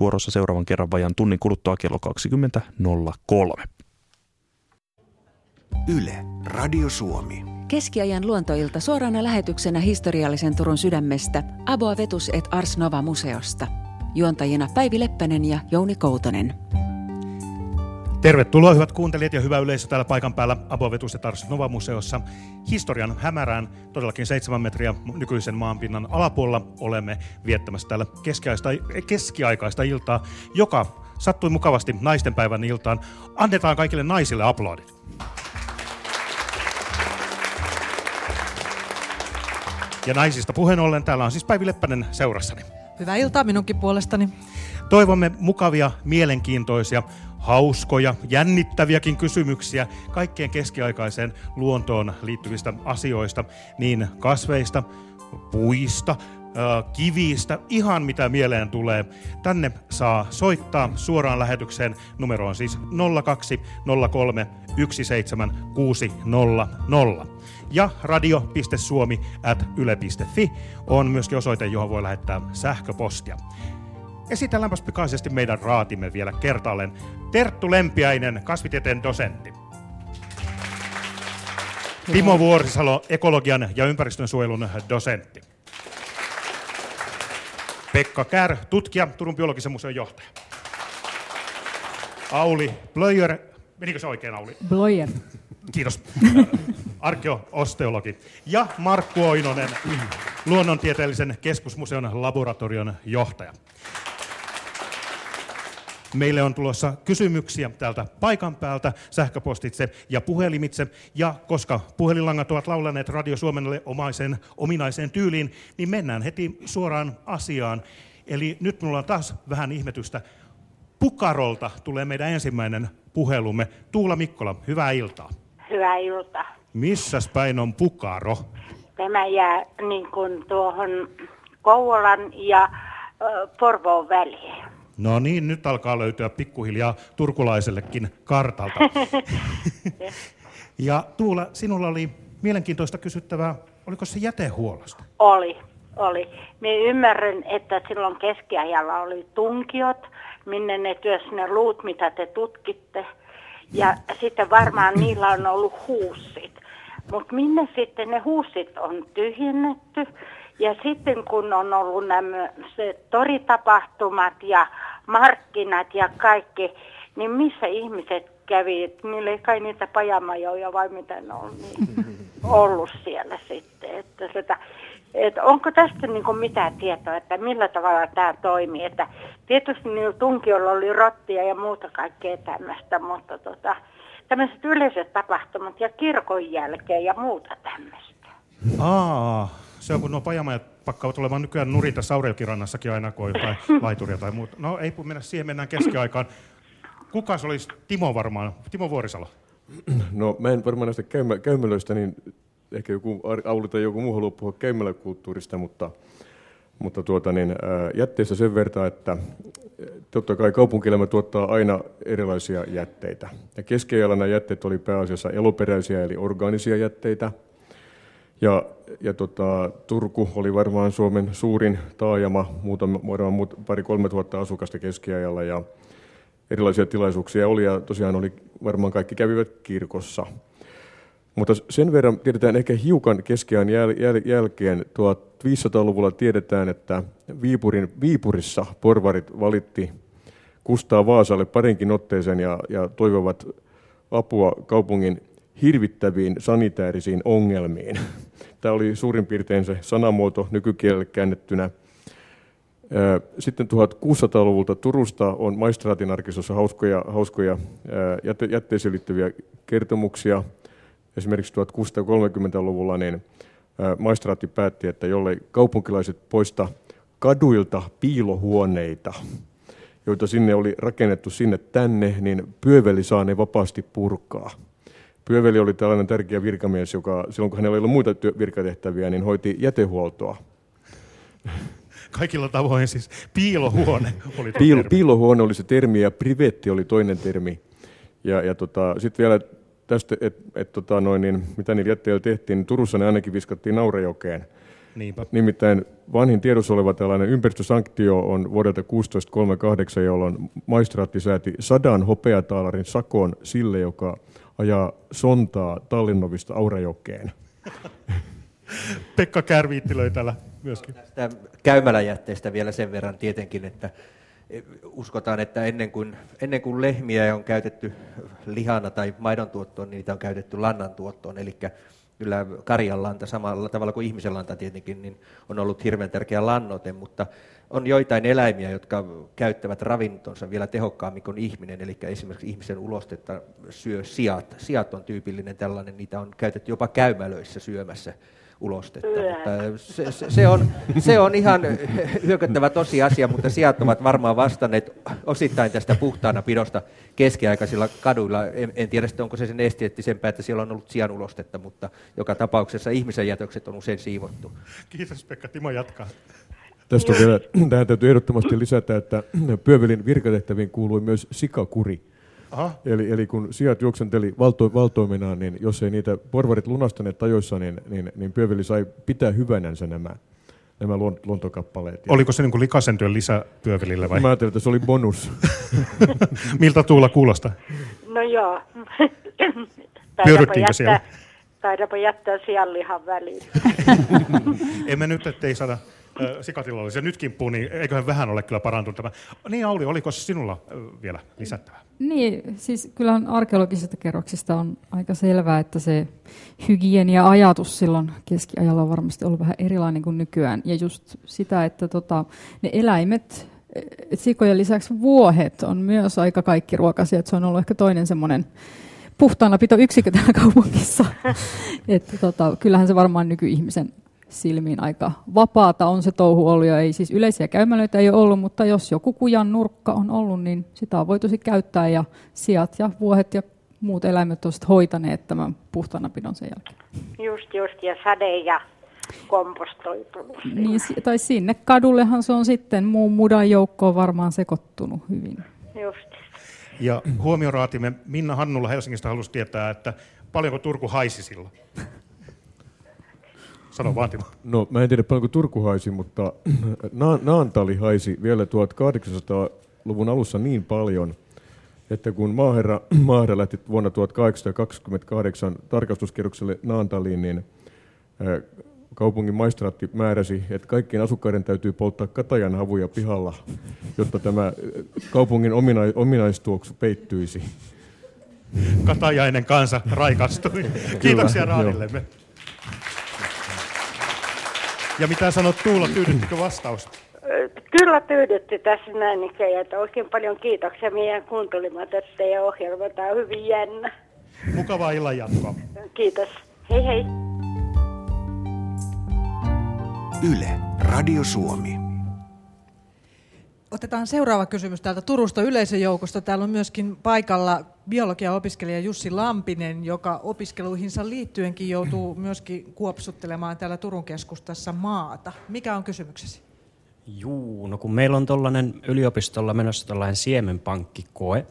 vuorossa seuraavan kerran vajan tunnin kuluttua kello 20.03. Yle, Radio Suomi. Keskiajan luontoilta suorana lähetyksenä historiallisen Turun sydämestä Aboa Vetus et Ars Nova museosta. Juontajina Päivi Leppänen ja Jouni Koutonen. Tervetuloa hyvät kuuntelijat ja hyvä yleisö täällä paikan päällä Abovetus ja Tars Nova-museossa. Historian hämärään, todellakin seitsemän metriä nykyisen maanpinnan alapuolella olemme viettämässä täällä keskiaikaista, keskiaikaista iltaa, joka sattui mukavasti naistenpäivän iltaan. Annetaan kaikille naisille aplodit. Ja naisista puheen ollen, täällä on siis Päivi Leppänen seurassani. Hyvää iltaa minunkin puolestani. Toivomme mukavia, mielenkiintoisia, hauskoja, jännittäviäkin kysymyksiä kaikkeen keskiaikaiseen luontoon liittyvistä asioista, niin kasveista, puista, kivistä, ihan mitä mieleen tulee. Tänne saa soittaa suoraan lähetykseen. Numero on siis 0203 17600. Ja radio.suomi at yle.fi on myöskin osoite, johon voi lähettää sähköpostia. Esitelläänpäs pikaisesti meidän raatimme vielä kertaalleen. Terttu Lempiäinen, kasvitieteen dosentti. Timo Vuorisalo, ekologian ja ympäristönsuojelun dosentti. Pekka Kär, tutkija, Turun biologisen museon johtaja. Auli Blöjer, menikö se oikein Auli? Blöjer. Kiitos. Arkeoosteologi. Ja Markku Oinonen, luonnontieteellisen keskusmuseon laboratorion johtaja. Meille on tulossa kysymyksiä täältä paikan päältä sähköpostitse ja puhelimitse. Ja koska puhelinlangat ovat laulaneet Radio Suomelle omaisen, ominaiseen tyyliin, niin mennään heti suoraan asiaan. Eli nyt minulla on taas vähän ihmetystä. Pukarolta tulee meidän ensimmäinen puhelumme. Tuula Mikkola, hyvää iltaa. Hyvää iltaa. Missäs päin on Pukaro? Tämä jää niin kuin tuohon Kouvolan ja Porvoon väliin. No niin, nyt alkaa löytyä pikkuhiljaa turkulaisellekin kartalta. ja Tuula, sinulla oli mielenkiintoista kysyttävää, oliko se jätehuollosta? Oli, oli. Me ymmärrän, että silloin keskiajalla oli tunkiot, minne ne työs ne luut, mitä te tutkitte. Ja sitten varmaan niillä on ollut huussit. Mutta minne sitten ne huussit on tyhjennetty ja sitten kun on ollut nämä toritapahtumat ja markkinat ja kaikki, niin missä ihmiset kävi? Niillä ei kai niitä pajamajoja vai mitä ne on niin ollut siellä sitten. Että sitä, että onko tästä niin kuin mitään tietoa, että millä tavalla tämä toimii? Että tietysti niillä tunkiolla oli rottia ja muuta kaikkea tämmöistä, mutta tota, tämmöiset yleiset tapahtumat ja kirkon jälkeen ja muuta tämmöistä. Aa, se on kun nuo pajamajat pakkaavat olemaan nykyään nurinta Saurelkirannassakin aina, kun jotain laituria tai muuta. No ei mennä siihen, mennään keskiaikaan. Kuka se olisi? Timo varmaan, Timo Vuorisalo. No mä en varmaan näistä käymä, käymälöistä, niin ehkä joku Auli tai joku muu haluaa puhua käymäläkulttuurista, mutta, mutta tuota, niin, jätteistä sen verran, että totta kai kaupunkielämä tuottaa aina erilaisia jätteitä. Ja keskiajalla nämä jätteet oli pääasiassa eloperäisiä eli orgaanisia jätteitä – ja, ja tota, Turku oli varmaan Suomen suurin taajama, muutama, pari-kolme tuhatta asukasta keskiajalla ja erilaisia tilaisuuksia oli ja tosiaan oli, varmaan kaikki kävivät kirkossa. Mutta sen verran tiedetään ehkä hiukan keskiajan jäl, jäl, jälkeen, 1500-luvulla tiedetään, että Viipurin, Viipurissa porvarit valitti Kustaa Vaasalle parinkin otteeseen ja, ja toivovat apua kaupungin hirvittäviin sanitäärisiin ongelmiin. Tämä oli suurin piirtein se sanamuoto nykykielelle käännettynä. Sitten 1600-luvulta Turusta on maistraatin arkistossa hauskoja, hauskoja jätte, jätteisiin liittyviä kertomuksia. Esimerkiksi 1630-luvulla niin maistraatti päätti, että jollei kaupunkilaiset poista kaduilta piilohuoneita, joita sinne oli rakennettu sinne tänne, niin pyöveli saa ne vapaasti purkaa. Pyöveli oli tällainen tärkeä virkamies, joka silloin kun hänellä ei ollut muita työ- virkatehtäviä, niin hoiti jätehuoltoa. Kaikilla tavoin siis piilohuone oli termi. Piilohuone oli se termi ja privetti oli toinen termi. Ja, ja tota, sitten vielä tästä, että et, tota, noin, niin, mitä niillä jätteillä tehtiin, niin Turussa ne ainakin viskattiin Naurajokeen. Niinpä. Nimittäin vanhin tiedossa oleva tällainen ympäristösanktio on vuodelta 1638, jolloin maistraatti sääti sadan hopeataalarin sakon sille, joka ajaa sontaa Tallinnovista Aurajokeen. Pekka Kärviitti löi täällä myöskin. Tästä käymäläjätteestä vielä sen verran tietenkin, että uskotaan, että ennen kuin, ennen kuin lehmiä on käytetty lihana tai maidon tuottoon, niin niitä on käytetty lannan tuottoon. Eli kyllä karjanlanta samalla tavalla kuin ihmisen lanta tietenkin niin on ollut hirveän tärkeä lannoite, mutta on joitain eläimiä, jotka käyttävät ravintonsa vielä tehokkaammin kuin ihminen, eli esimerkiksi ihmisen ulostetta syö siat. Siat on tyypillinen tällainen, niitä on käytetty jopa käymälöissä syömässä ulostetta. Mutta se, se, se, on, se on ihan hyökyttävä tosiasia, mutta sijat ovat varmaan vastanneet osittain tästä puhtaana pidosta keskiaikaisilla kaduilla. En, en tiedä, onko se sen esteettisempää, että siellä on ollut sian ulostetta, mutta joka tapauksessa ihmisen jätökset on usein siivottu. Kiitos Pekka, Timo jatkaa. Tästä on vielä, tähän täytyy ehdottomasti lisätä, että Pyövelin virkatehtäviin kuului myös sikakuri. Aha. Eli, eli kun sijat juoksenteli valto, valtoiminaan, niin jos ei niitä porvarit lunastaneet ajoissa, niin, niin, niin Pyöveli sai pitää hyvänänsä nämä, nämä luontokappaleet. Oliko se niin kuin likaisen työn lisä Pyövelille vai? Mä ajattelin, että se oli bonus. Miltä Tuula kuulostaa? No joo. Pyöryttiinkö siellä? Taidapa jättää sianlihan väliin. Emme nyt, ettei saada sikatilallisia nyt kimppuu, niin eiköhän vähän ole kyllä parantunut tämä. Niin Auli, oliko sinulla vielä lisättävää? Niin, siis kyllä arkeologisista kerroksista on aika selvää, että se hygienia-ajatus silloin keskiajalla on varmasti ollut vähän erilainen kuin nykyään. Ja just sitä, että tota, ne eläimet, sikojen lisäksi vuohet on myös aika kaikki ruokaisia, että se on ollut ehkä toinen semmoinen puhtaana pito yksikö täällä kaupungissa. että tota, kyllähän se varmaan nykyihmisen silmiin aika vapaata on se touhu ollut ja ei siis yleisiä käymälöitä ei ole ollut, mutta jos joku kujan nurkka on ollut, niin sitä on voitu käyttää ja sijat ja vuohet ja muut eläimet ovat hoitaneet tämän pidon sen jälkeen. Just, just, ja sade ja kompostoitunut. Niin, tai sinne kadullehan se on sitten muun mudan joukkoon varmaan sekoittunut hyvin. Just. Ja huomioraatimme Minna Hannulla Helsingistä halusi tietää, että paljonko Turku haisi silloin? Sano vaan, Timo. No, mä en tiedä paljonko Turku haisi, mutta Na- Naantali haisi vielä 1800-luvun alussa niin paljon, että kun maaherra, maaherra lähti vuonna 1828 tarkastuskierrokselle Naantaliin, niin kaupungin maistraatti määräsi, että kaikkien asukkaiden täytyy polttaa katajan havuja pihalla, jotta tämä kaupungin omina- ominaistuoksu peittyisi. Katajainen kansa raikastui. Kiitoksia Raadillemme. Ja mitä sanot Tuula, tyydyttikö vastaus? Kyllä tyydytti tässä näin ikään, että oikein paljon kiitoksia meidän kuuntelimaan tästä ja ohjelma. Tämä on hyvin jännä. Mukavaa illan jatkoa. Kiitos. Hei hei. Yle, Radio Suomi. Otetaan seuraava kysymys täältä Turusta yleisöjoukosta. Täällä on myöskin paikalla biologia-opiskelija Jussi Lampinen, joka opiskeluihinsa liittyenkin joutuu myöskin kuopsuttelemaan täällä Turun keskustassa maata. Mikä on kysymyksesi? Juu, no kun meillä on tuollainen yliopistolla menossa tällainen siemenpankkikoe,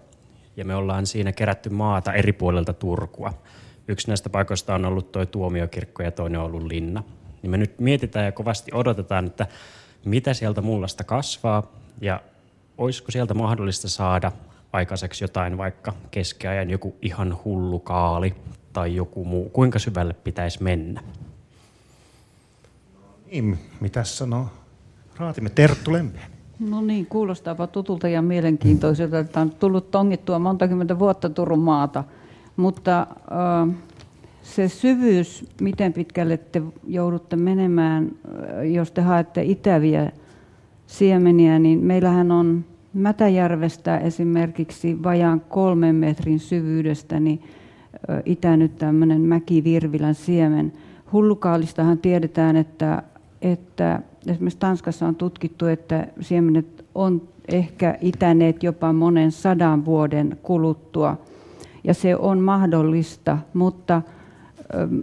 ja me ollaan siinä kerätty maata eri puolilta Turkua. Yksi näistä paikoista on ollut tuo tuomiokirkko ja toinen on ollut linna. Niin me nyt mietitään ja kovasti odotetaan, että mitä sieltä mullasta kasvaa, ja olisiko sieltä mahdollista saada aikaiseksi jotain vaikka keskiajan joku ihan hullu kaali tai joku muu? Kuinka syvälle pitäisi mennä? Niin, mitä sanoo raatimme Terttu Lempeen? No niin, kuulostaapa tutulta ja mielenkiintoiselta, että on tullut tongittua monta kymmentä vuotta Turun maata, mutta äh, se syvyys, miten pitkälle te joudutte menemään, jos te haette itäviä siemeniä, niin meillähän on Mätäjärvestä esimerkiksi vajaan kolmen metrin syvyydestä niin itänyt tämmöinen mäkivirvilän siemen. Hullukaalistahan tiedetään, että, että esimerkiksi Tanskassa on tutkittu, että siemenet on ehkä itäneet jopa monen sadan vuoden kuluttua. Ja se on mahdollista, mutta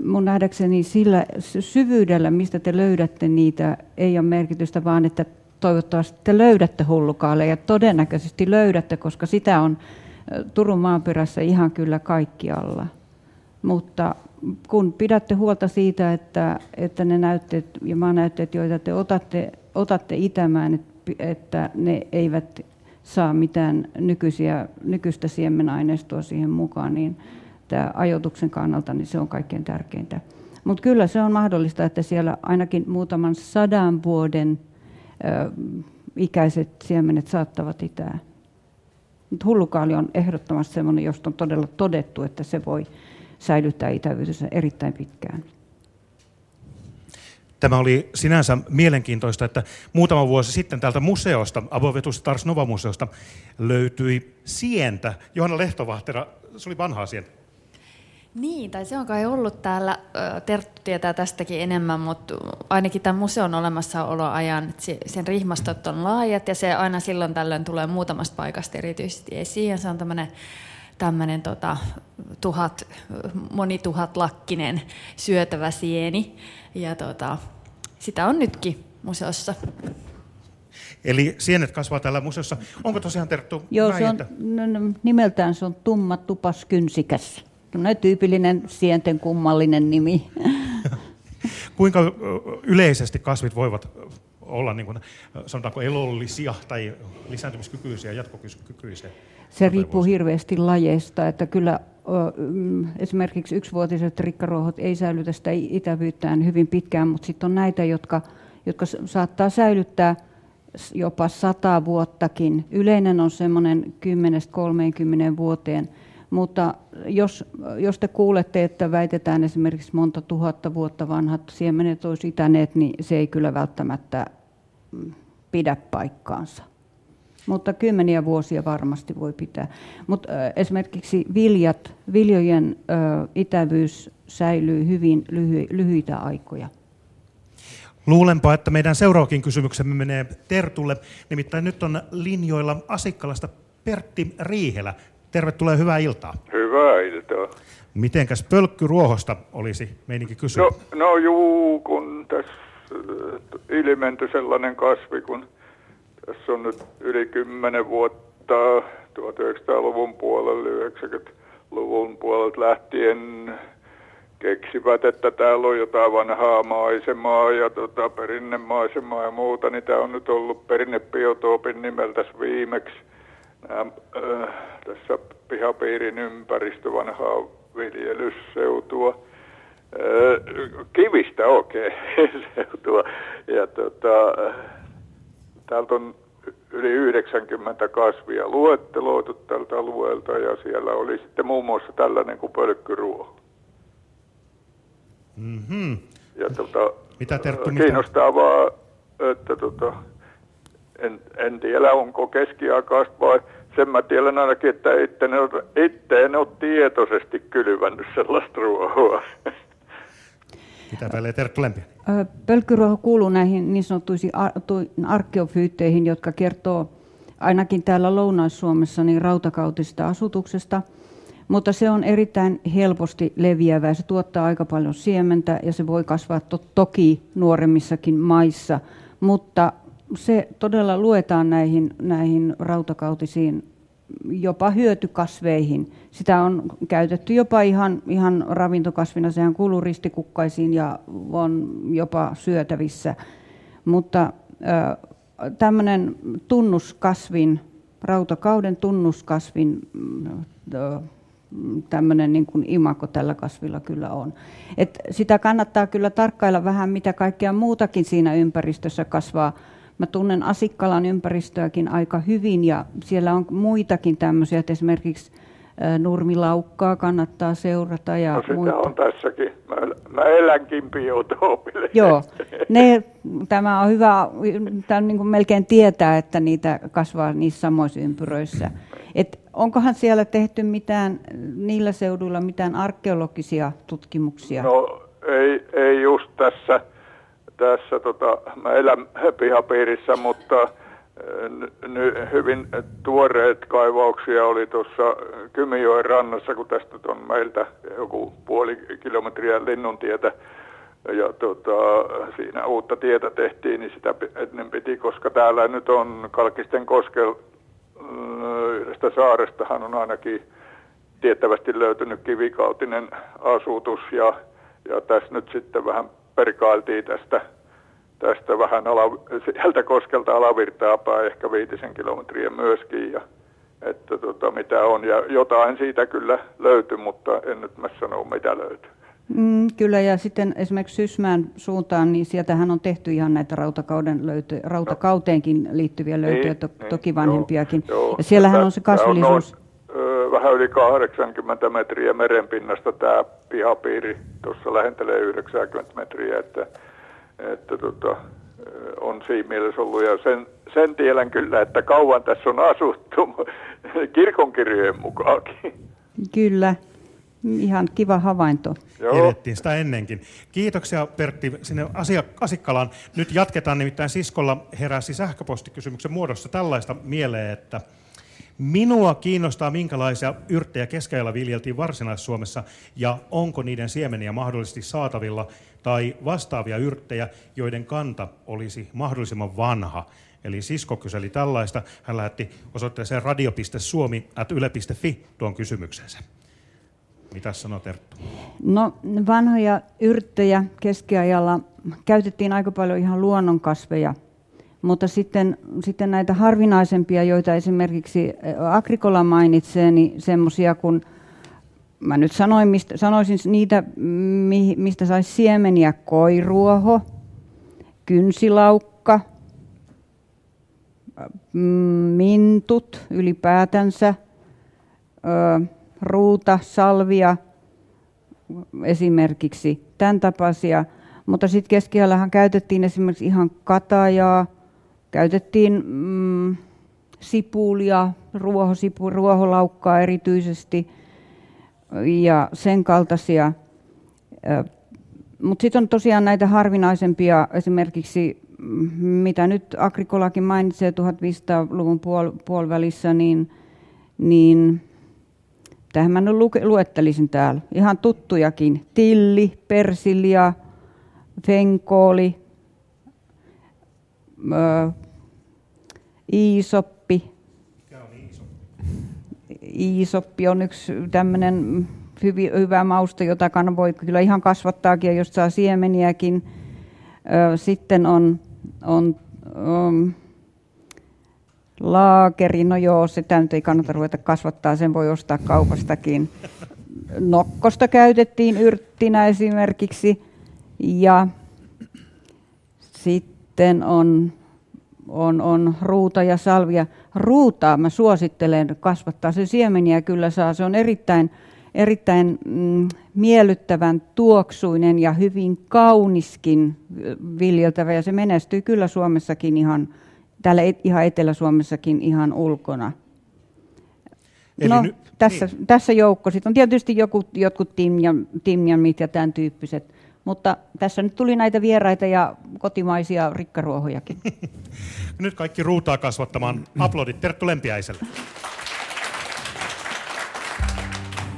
mun nähdäkseni sillä syvyydellä, mistä te löydätte niitä, ei ole merkitystä, vaan että toivottavasti te löydätte hullukaaleja. Todennäköisesti löydätte, koska sitä on Turun maanperässä ihan kyllä kaikkialla. Mutta kun pidätte huolta siitä, että, että ne näytteet ja maanäytteet, joita te otatte, otatte itämään, että ne eivät saa mitään nykyisiä, nykyistä siemenaineistoa siihen mukaan, niin tämä ajoituksen kannalta niin se on kaikkein tärkeintä. Mutta kyllä se on mahdollista, että siellä ainakin muutaman sadan vuoden ikäiset siemenet saattavat itää. Mutta hullukaali on ehdottomasti sellainen, josta on todella todettu, että se voi säilyttää itävyytensä erittäin pitkään. Tämä oli sinänsä mielenkiintoista, että muutama vuosi sitten täältä museosta, Abovetus Stars Nova-museosta, löytyi sientä. Johanna Lehtovahtera, se oli vanhaa sientä. Niin, tai se on kai ollut täällä, Terttu tietää tästäkin enemmän, mutta ainakin tämän museon olemassaoloajan, että sen rihmastot on laajat ja se aina silloin tällöin tulee muutamasta paikasta erityisesti esiin se on tämmöinen tämmöinen tota, tuhat, monituhat lakkinen syötävä sieni. Ja tota, sitä on nytkin museossa. Eli sienet kasvaa täällä museossa. Onko tosiaan Terttu Joo, se on, nimeltään se on tumma tupas kynsikäs. Tämmöinen tyypillinen sienten kummallinen nimi. Kuinka yleisesti kasvit voivat olla niin kuin, sanotaanko elollisia tai lisääntymiskykyisiä, jatkokykyisiä? Se riippuu hirveästi lajeista, että kyllä mm, esimerkiksi yksivuotiset rikkaruohot ei säilytä sitä itävyyttään hyvin pitkään, mutta sitten on näitä, jotka, jotka saattaa säilyttää jopa sata vuottakin. Yleinen on semmoinen 10-30 vuoteen, mutta jos, jos te kuulette, että väitetään esimerkiksi monta tuhatta vuotta vanhat siemenet olisi itäneet, niin se ei kyllä välttämättä mm, pidä paikkaansa. Mutta kymmeniä vuosia varmasti voi pitää. Mutta esimerkiksi viljat, viljojen itävyys säilyy hyvin lyhy, lyhyitä aikoja. Luulenpa, että meidän seuraavakin kysymyksemme menee Tertulle. Nimittäin nyt on linjoilla Asikkalasta Pertti Riihelä. Tervetuloa hyvää iltaa. Hyvää iltaa. Mitenkäs pölkkyruohosta olisi meininki kysyä? No, no juu, kun tässä ilmentyi sellainen kasvi, kun tässä on nyt yli 10 vuotta 1900-luvun puolella, 90-luvun puolelta lähtien keksivät, että täällä on jotain vanhaa maisemaa ja tota, perinnemaisemaa ja muuta, niin tämä on nyt ollut perinnebiotoopin nimeltä viimeksi. Nämä, äh, tässä pihapiirin ympäristö vanhaa viljelysseutua. Äh, kivistä oikein okay, seutua. Ja tota, Täältä on yli 90 kasvia luetteloitu tältä alueelta ja siellä oli sitten muun muassa tällainen kuin pölkkyruoho. Mm-hmm. Ja tota, Mitä Terttu, kiinnostavaa, että tota, en, en tiedä onko keskiaikaista vai sen mä tiedän ainakin, että itse en ole, itse en ole tietoisesti kylvännyt sellaista ruohoa. Mitä välein Terttu Lempiä? Pölkkyruoho kuuluu näihin niin sanottuisiin arkeofyytteihin, jotka kertoo ainakin täällä Lounais-Suomessa niin rautakautisesta asutuksesta. Mutta se on erittäin helposti leviävä. Se tuottaa aika paljon siementä ja se voi kasvaa to- toki nuoremmissakin maissa. Mutta se todella luetaan näihin, näihin rautakautisiin jopa hyötykasveihin. Sitä on käytetty jopa ihan, ihan ravintokasvina, sehän kuuluu ristikukkaisiin ja on jopa syötävissä. Mutta tämmöinen tunnuskasvin, rautakauden tunnuskasvin tämmöinen niin kuin imako tällä kasvilla kyllä on. Et sitä kannattaa kyllä tarkkailla vähän, mitä kaikkea muutakin siinä ympäristössä kasvaa Mä tunnen Asikkalan ympäristöäkin aika hyvin ja siellä on muitakin tämmöisiä, että esimerkiksi nurmilaukkaa kannattaa seurata. Ja no sitä muita. on tässäkin. Mä, mä elänkin biotoopille. Joo, ne, tämä on hyvä, tämä niin kuin melkein tietää, että niitä kasvaa niissä samoissa ympyröissä. Et onkohan siellä tehty mitään, niillä seuduilla mitään arkeologisia tutkimuksia? No ei, ei just tässä tässä, tota, mä elän pihapiirissä, mutta n- hyvin tuoreet kaivauksia oli tuossa Kymijoen rannassa, kun tästä on meiltä joku puoli kilometriä linnuntietä. Ja tota, siinä uutta tietä tehtiin, niin sitä ennen piti, koska täällä nyt on Kalkisten koskel yhdestä saarestahan on ainakin tiettävästi löytynyt kivikautinen asutus ja, ja tässä nyt sitten vähän perkailtiin tästä, tästä vähän ala, sieltä koskelta alavirtaa päin ehkä viitisen kilometriä myöskin ja että tota, mitä on ja jotain siitä kyllä löytyy, mutta en nyt mä sano mitä löytyy. Mm, kyllä, ja sitten esimerkiksi Sysmään suuntaan, niin sieltähän on tehty ihan näitä rautakauden löytö, rautakauteenkin liittyviä löytöjä, to, niin, toki vanhempiakin. Joo. Ja siellähän on se kasvillisuus... On vähän yli 80 metriä merenpinnasta tämä pihapiiri, tuossa lähentelee 90 metriä, että, että tota, on siinä mielessä ollut. Ja sen, sen tiedän kyllä, että kauan tässä on asuttu kirkonkirjojen mukaankin. Kyllä, Ihan kiva havainto. Edettiin sitä ennenkin. Kiitoksia Pertti sinne asia, Asikkalaan. Nyt jatketaan, nimittäin Siskolla heräsi sähköpostikysymyksen muodossa tällaista mieleen, että minua kiinnostaa, minkälaisia yrttejä keskellä viljeltiin Varsinais-Suomessa ja onko niiden siemeniä mahdollisesti saatavilla tai vastaavia yrttejä, joiden kanta olisi mahdollisimman vanha. Eli Sisko kyseli tällaista. Hän lähetti osoitteeseen radio.suomi.yle.fi tuon kysymyksensä. Mitä sanoo Terttu? No vanhoja yrttejä keskiajalla käytettiin aika paljon ihan luonnonkasveja, mutta sitten, sitten näitä harvinaisempia, joita esimerkiksi Agrikola mainitsee, niin semmoisia kuin mä nyt sanoin, mistä, sanoisin niitä, mistä saisi siemeniä, koiruoho, kynsilaukka, mm, mintut ylipäätänsä, ruuta, salvia esimerkiksi, tämän tapaisia. Mutta sitten keskiajallahan käytettiin esimerkiksi ihan katajaa, käytettiin mm, sipulia, ruohosipu, ruoholaukkaa erityisesti ja sen kaltaisia. Mutta sitten on tosiaan näitä harvinaisempia, esimerkiksi mm, mitä nyt Agrikolakin mainitsee 1500-luvun puol- puolivälissä, niin, niin Tähän mä nyt luettelisin täällä. Ihan tuttujakin. Tilli, persilja, fenkooli, ö, iisoppi. Iisoppi on yksi tämmöinen hyvin, hyvä mauste, jota voi kyllä ihan kasvattaakin, jos saa siemeniäkin. Sitten on, on, on Laakeri, no joo, sitä nyt ei kannata ruveta kasvattaa, sen voi ostaa kaupastakin. Nokkosta käytettiin yrttinä esimerkiksi. Ja sitten on, on, on ruuta ja salvia. Ruutaa mä suosittelen kasvattaa, se siemeniä kyllä saa. Se on erittäin, erittäin mm, miellyttävän tuoksuinen ja hyvin kauniskin viljeltävä. Ja se menestyy kyllä Suomessakin ihan täällä ihan Etelä-Suomessakin ihan ulkona. Eli no, ny, tässä, niin. tässä joukko. Sitten on tietysti joku, jotkut timjan, timjanmit ja tämän tyyppiset. Mutta tässä nyt tuli näitä vieraita ja kotimaisia rikkaruohojakin. nyt kaikki ruutaa kasvattamaan. Aplodit Terttu Lempiäiselle.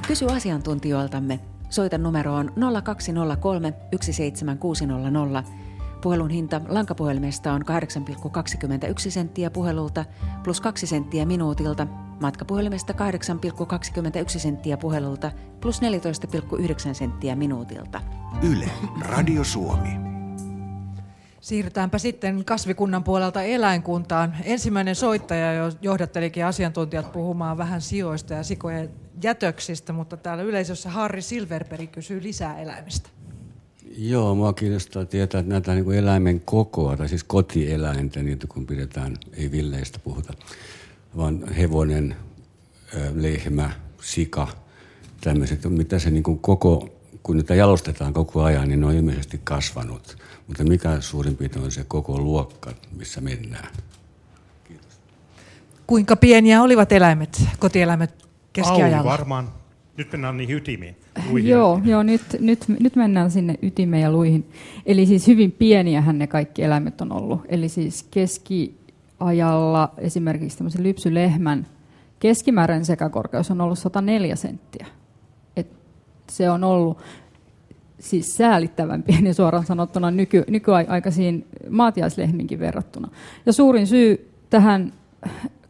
Kysy asiantuntijoiltamme. Soita numeroon 0203 17600 Puhelun hinta lankapuhelimesta on 8,21 senttiä puhelulta plus 2 senttiä minuutilta, matkapuhelimesta 8,21 senttiä puhelulta plus 14,9 senttiä minuutilta. Yle, Radio Suomi. Siirrytäänpä sitten kasvikunnan puolelta eläinkuntaan. Ensimmäinen soittaja johdattelikin asiantuntijat puhumaan vähän sijoista ja sikojen jätöksistä, mutta täällä yleisössä Harri Silverberg kysyy lisää eläimistä. Joo, mua kiinnostaa tietää että näitä niin kuin eläimen kokoa, tai siis kotieläintä, niitä kun pidetään, ei villeistä puhuta, vaan hevonen, lehmä, sika, tämmöiset, mitä se niin kuin koko, kun niitä jalostetaan koko ajan, niin ne on ilmeisesti kasvanut. Mutta mikä suurin piirtein on se koko luokka, missä mennään? Kiitos. Kuinka pieniä olivat eläimet, kotieläimet keskiajalla? Auli varmaan. Nyt mennään niihin ytimiin. Joo, joo nyt, nyt, nyt mennään sinne ytimeen ja luihin. Eli siis hyvin pieniähän ne kaikki eläimet on ollut. Eli siis keskiajalla esimerkiksi tämmöisen lypsylehmän keskimääräinen sekakorkeus on ollut 104 senttiä. Se on ollut siis säälittävän pieni suoraan sanottuna nyky, nykyaikaisiin maatiaislehminkin verrattuna. Ja suurin syy tähän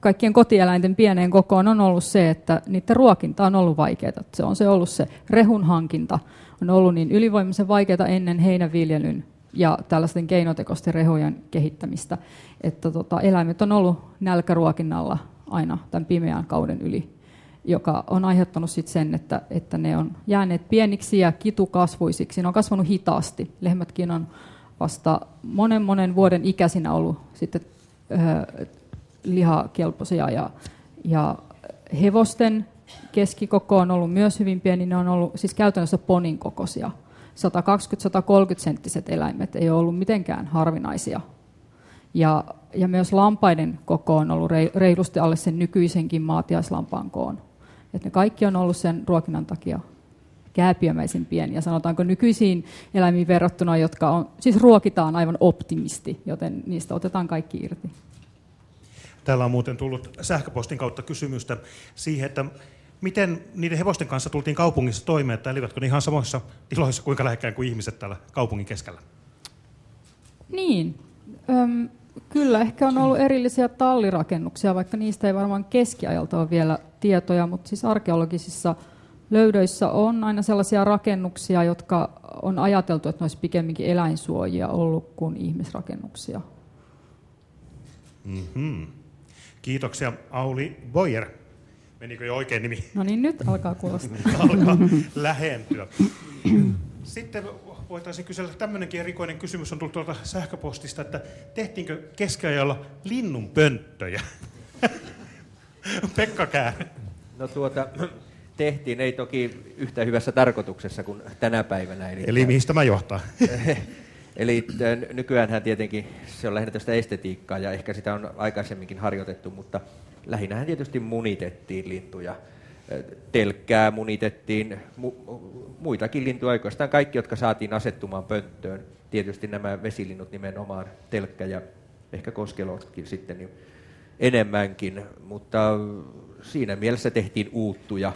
kaikkien kotieläinten pieneen kokoon on ollut se, että niiden ruokinta on ollut vaikeaa. Se on se ollut se rehun hankinta on ollut niin ylivoimaisen vaikeaa ennen heinäviljelyn ja tällaisten keinotekoisten rehojen kehittämistä, että tota, eläimet on ollut nälkäruokinnalla aina tämän pimeän kauden yli, joka on aiheuttanut sit sen, että, että ne on jääneet pieniksi ja kitukasvuisiksi. Ne on kasvanut hitaasti. Lehmätkin on vasta monen monen vuoden ikäisinä ollut sitten ö, lihakelpoisia ja, ja hevosten keskikoko on ollut myös hyvin pieni, ne on ollut siis käytännössä ponin kokoisia. 120-130 senttiset eläimet ei ole ollut mitenkään harvinaisia. Ja, ja myös lampaiden koko on ollut reilusti alle sen nykyisenkin maatiaislampaan koon. Et ne kaikki on ollut sen ruokinnan takia kääpiömäisen pieniä, sanotaanko nykyisiin eläimiin verrattuna, jotka on, siis ruokitaan aivan optimisti, joten niistä otetaan kaikki irti. Täällä on muuten tullut sähköpostin kautta kysymystä siihen, että miten niiden hevosten kanssa tultiin kaupungissa toimeen, että elivätkö ne ihan samoissa tiloissa kuinka lähekkään kuin ihmiset täällä kaupungin keskellä? Niin, Öm, kyllä ehkä on ollut erillisiä tallirakennuksia, vaikka niistä ei varmaan keskiajalta ole vielä tietoja, mutta siis arkeologisissa löydöissä on aina sellaisia rakennuksia, jotka on ajateltu, että ne olisi pikemminkin eläinsuojia ollut kuin ihmisrakennuksia. Mm-hmm. Kiitoksia Auli Boyer. Menikö jo oikein nimi? No niin, nyt alkaa kuulostaa. alkaa lähentyä. Sitten voitaisiin kysellä tämmöinenkin erikoinen kysymys on tullut tuolta sähköpostista, että tehtiinkö keskiajalla linnun pönttöjä? Pekka Kää. No tuota, tehtiin, ei toki yhtä hyvässä tarkoituksessa kuin tänä päivänä. Eli, Eli mihin tämä johtaa? Eli nykyään tietenkin se on lähinnä tästä estetiikkaa ja ehkä sitä on aikaisemminkin harjoitettu, mutta lähinnähän tietysti munitettiin lintuja. Telkkää munitettiin, mu, muitakin lintuja, oikeastaan kaikki, jotka saatiin asettumaan pönttöön. Tietysti nämä vesilinnut nimenomaan, telkkä ja ehkä koskelotkin sitten niin enemmänkin, mutta siinä mielessä tehtiin uuttuja.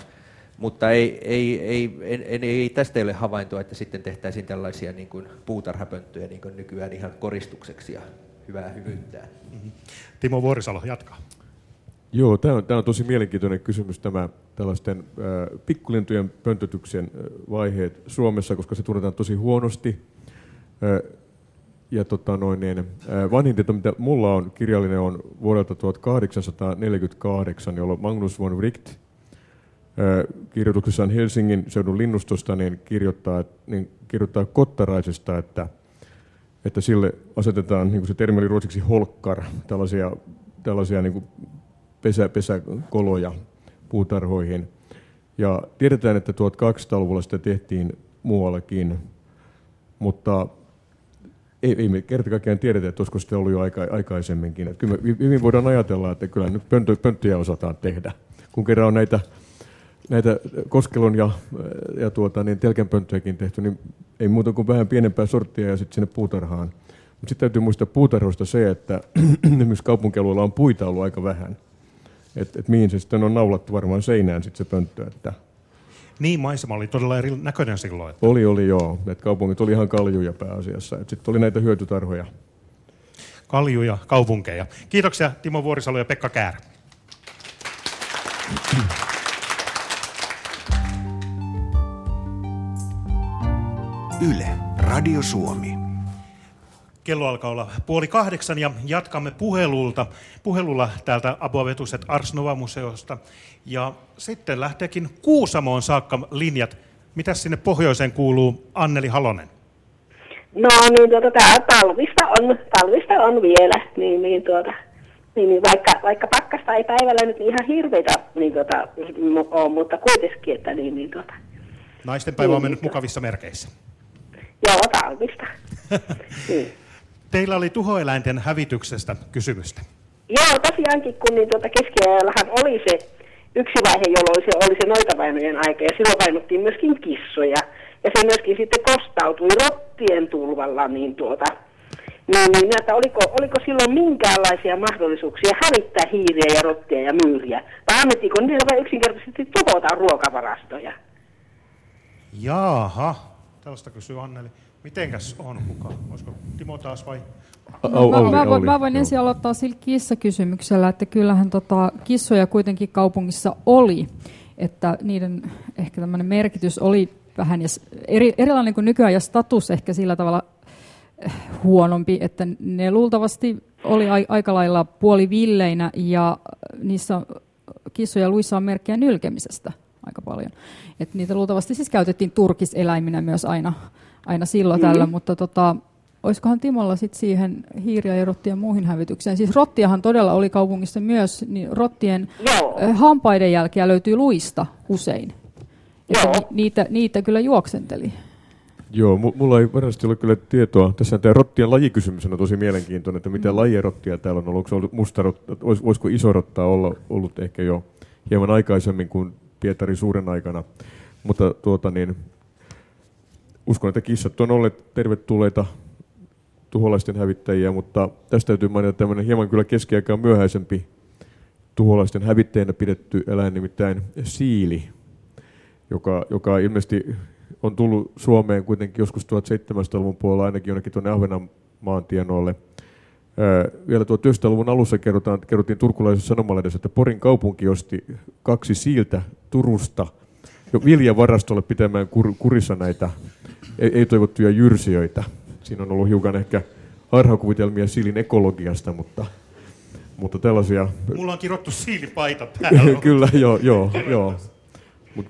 Mutta ei, ei, ei, ei, ei tästä ei ole havaintoa, että sitten tehtäisiin tällaisia niin kuin puutarhapönttöjä niin kuin nykyään ihan koristukseksi ja hyvää hyvyyttä. Mm-hmm. Timo Vuorisalo, jatkaa. Joo, tämä on, tämä on tosi mielenkiintoinen kysymys, tämä tällaisten pikkulintujen pöntötyksen vaiheet Suomessa, koska se tunnetaan tosi huonosti. Äh, ja tota noin, niin, vanhin tieto, mitä mulla on kirjallinen, on vuodelta 1848, jolloin Magnus von Wright – kirjoituksessaan Helsingin seudun linnustosta niin kirjoittaa, niin kirjoittaa kottaraisesta, että, että sille asetetaan, niin kuin se termi oli ruotsiksi holkkar, tällaisia, tällaisia niin kuin pesä, pesäkoloja puutarhoihin. Ja tiedetään, että 1200-luvulla sitä tehtiin muuallakin, mutta ei, ei me kerta kaikkiaan tiedetä, että olisiko sitä ollut jo aika, aikaisemminkin. Että kyllä me hyvin voidaan ajatella, että kyllä nyt pöntö, pönttöjä osataan tehdä, kun kerran on näitä näitä Koskelon ja, ja tuota, niin telkänpönttöjäkin tehty, niin ei muuta kuin vähän pienempää sorttia ja sitten sinne puutarhaan. Mutta sitten täytyy muistaa puutarhoista se, että myös kaupunkialueella on puita ollut aika vähän. Että et mihin se sitten on naulattu varmaan seinään sitten se pönttö. Että niin, maisema oli todella eri näköinen silloin. Että... Oli, oli joo. Et kaupungit oli ihan kaljuja pääasiassa. Sitten oli näitä hyötytarhoja. Kaljuja, kaupunkeja. Kiitoksia Timo Vuorisalo ja Pekka Käärä. Yle, Radio Suomi. Kello alkaa olla puoli kahdeksan ja jatkamme puhelulta, puhelulla täältä Abovetuset Ars Nova-museosta. Ja sitten lähteekin Kuusamoon saakka linjat. Mitäs sinne pohjoiseen kuuluu Anneli Halonen? No niin, tuota, tää talvista on, talvista on vielä, niin, niin, tuota, niin, niin vaikka, vaikka pakkasta ei päivällä nyt ihan hirveitä niin, tuota, ole, mutta kuitenkin, että niin, niin, tuota. Naisten päivä on niin, mennyt niin, mukavissa merkeissä. Joo, talvista. niin. Teillä oli tuhoeläinten hävityksestä kysymystä. Joo, tosiaankin, kun niin tuota keskiajallahan oli se yksi vaihe, jolloin se oli se noitavainojen aika, ja silloin vainottiin myöskin kissoja. Ja se myöskin sitten kostautui rottien tulvalla, niin tuota, niin, niin että oliko, oliko silloin minkäänlaisia mahdollisuuksia hävittää hiiriä ja rottia ja myyriä? Vai annettiinko niillä vain yksinkertaisesti tuhota ruokavarastoja? Jaaha, Tällaista kysyy Anneli. Mitenkäs on kuka? Olisiko Timo taas vai No, mä, mä, voin, mä voin ensin aloittaa sillä kissakysymyksellä, että kyllähän tota, kissoja kuitenkin kaupungissa oli, että niiden ehkä tämmöinen merkitys oli vähän ja eri, erilainen kuin nykyään ja status ehkä sillä tavalla eh, huonompi, että ne luultavasti oli a, aika lailla puolivilleinä ja niissä kissoja luissa on merkkejä nylkemisestä aika paljon. Et niitä luultavasti siis käytettiin turkiseläiminä myös aina, aina silloin mm-hmm. tällä, mutta tota, olisikohan Timolla sit siihen hiiriä ja rottien muihin hävitykseen? Siis rottiahan todella oli kaupungissa myös, niin rottien Joo. Hampaiden jälkeä löytyy luista usein. Joo. Ni, niitä, niitä kyllä juoksenteli. Joo, mulla ei varmasti ole kyllä tietoa. Tässä tämä rottien lajikysymys on tosi mielenkiintoinen, että mitä mm. lajia rottia täällä on ollut. Onko ollut mustarotta, olis, olisiko iso rotta olla, ollut ehkä jo hieman aikaisemmin kuin Pietari suuren aikana. Mutta tuota niin, uskon, että kissat on olleet tervetulleita tuholaisten hävittäjiä, mutta tästä täytyy mainita tämmöinen hieman kyllä keskiaikaan myöhäisempi tuholaisten hävittäjänä pidetty eläin, nimittäin siili, joka, joka ilmeisesti on tullut Suomeen kuitenkin joskus 1700-luvun puolella ainakin jonnekin tuonne Ahvenanmaan tienoille. Vielä 1900-luvun alussa kerrotaan, kerrottiin turkulaisessa sanomalehdessä, että Porin kaupunki osti kaksi siiltä Turusta jo viljavarastolle pitämään kur, kurissa näitä ei-toivottuja jyrsijöitä. Siinä on ollut hiukan ehkä harhakuvitelmia siilin ekologiasta, mutta, mutta tällaisia... Mulla on kirottu siilipaita täällä. Kyllä, joo, joo, joo. Mut,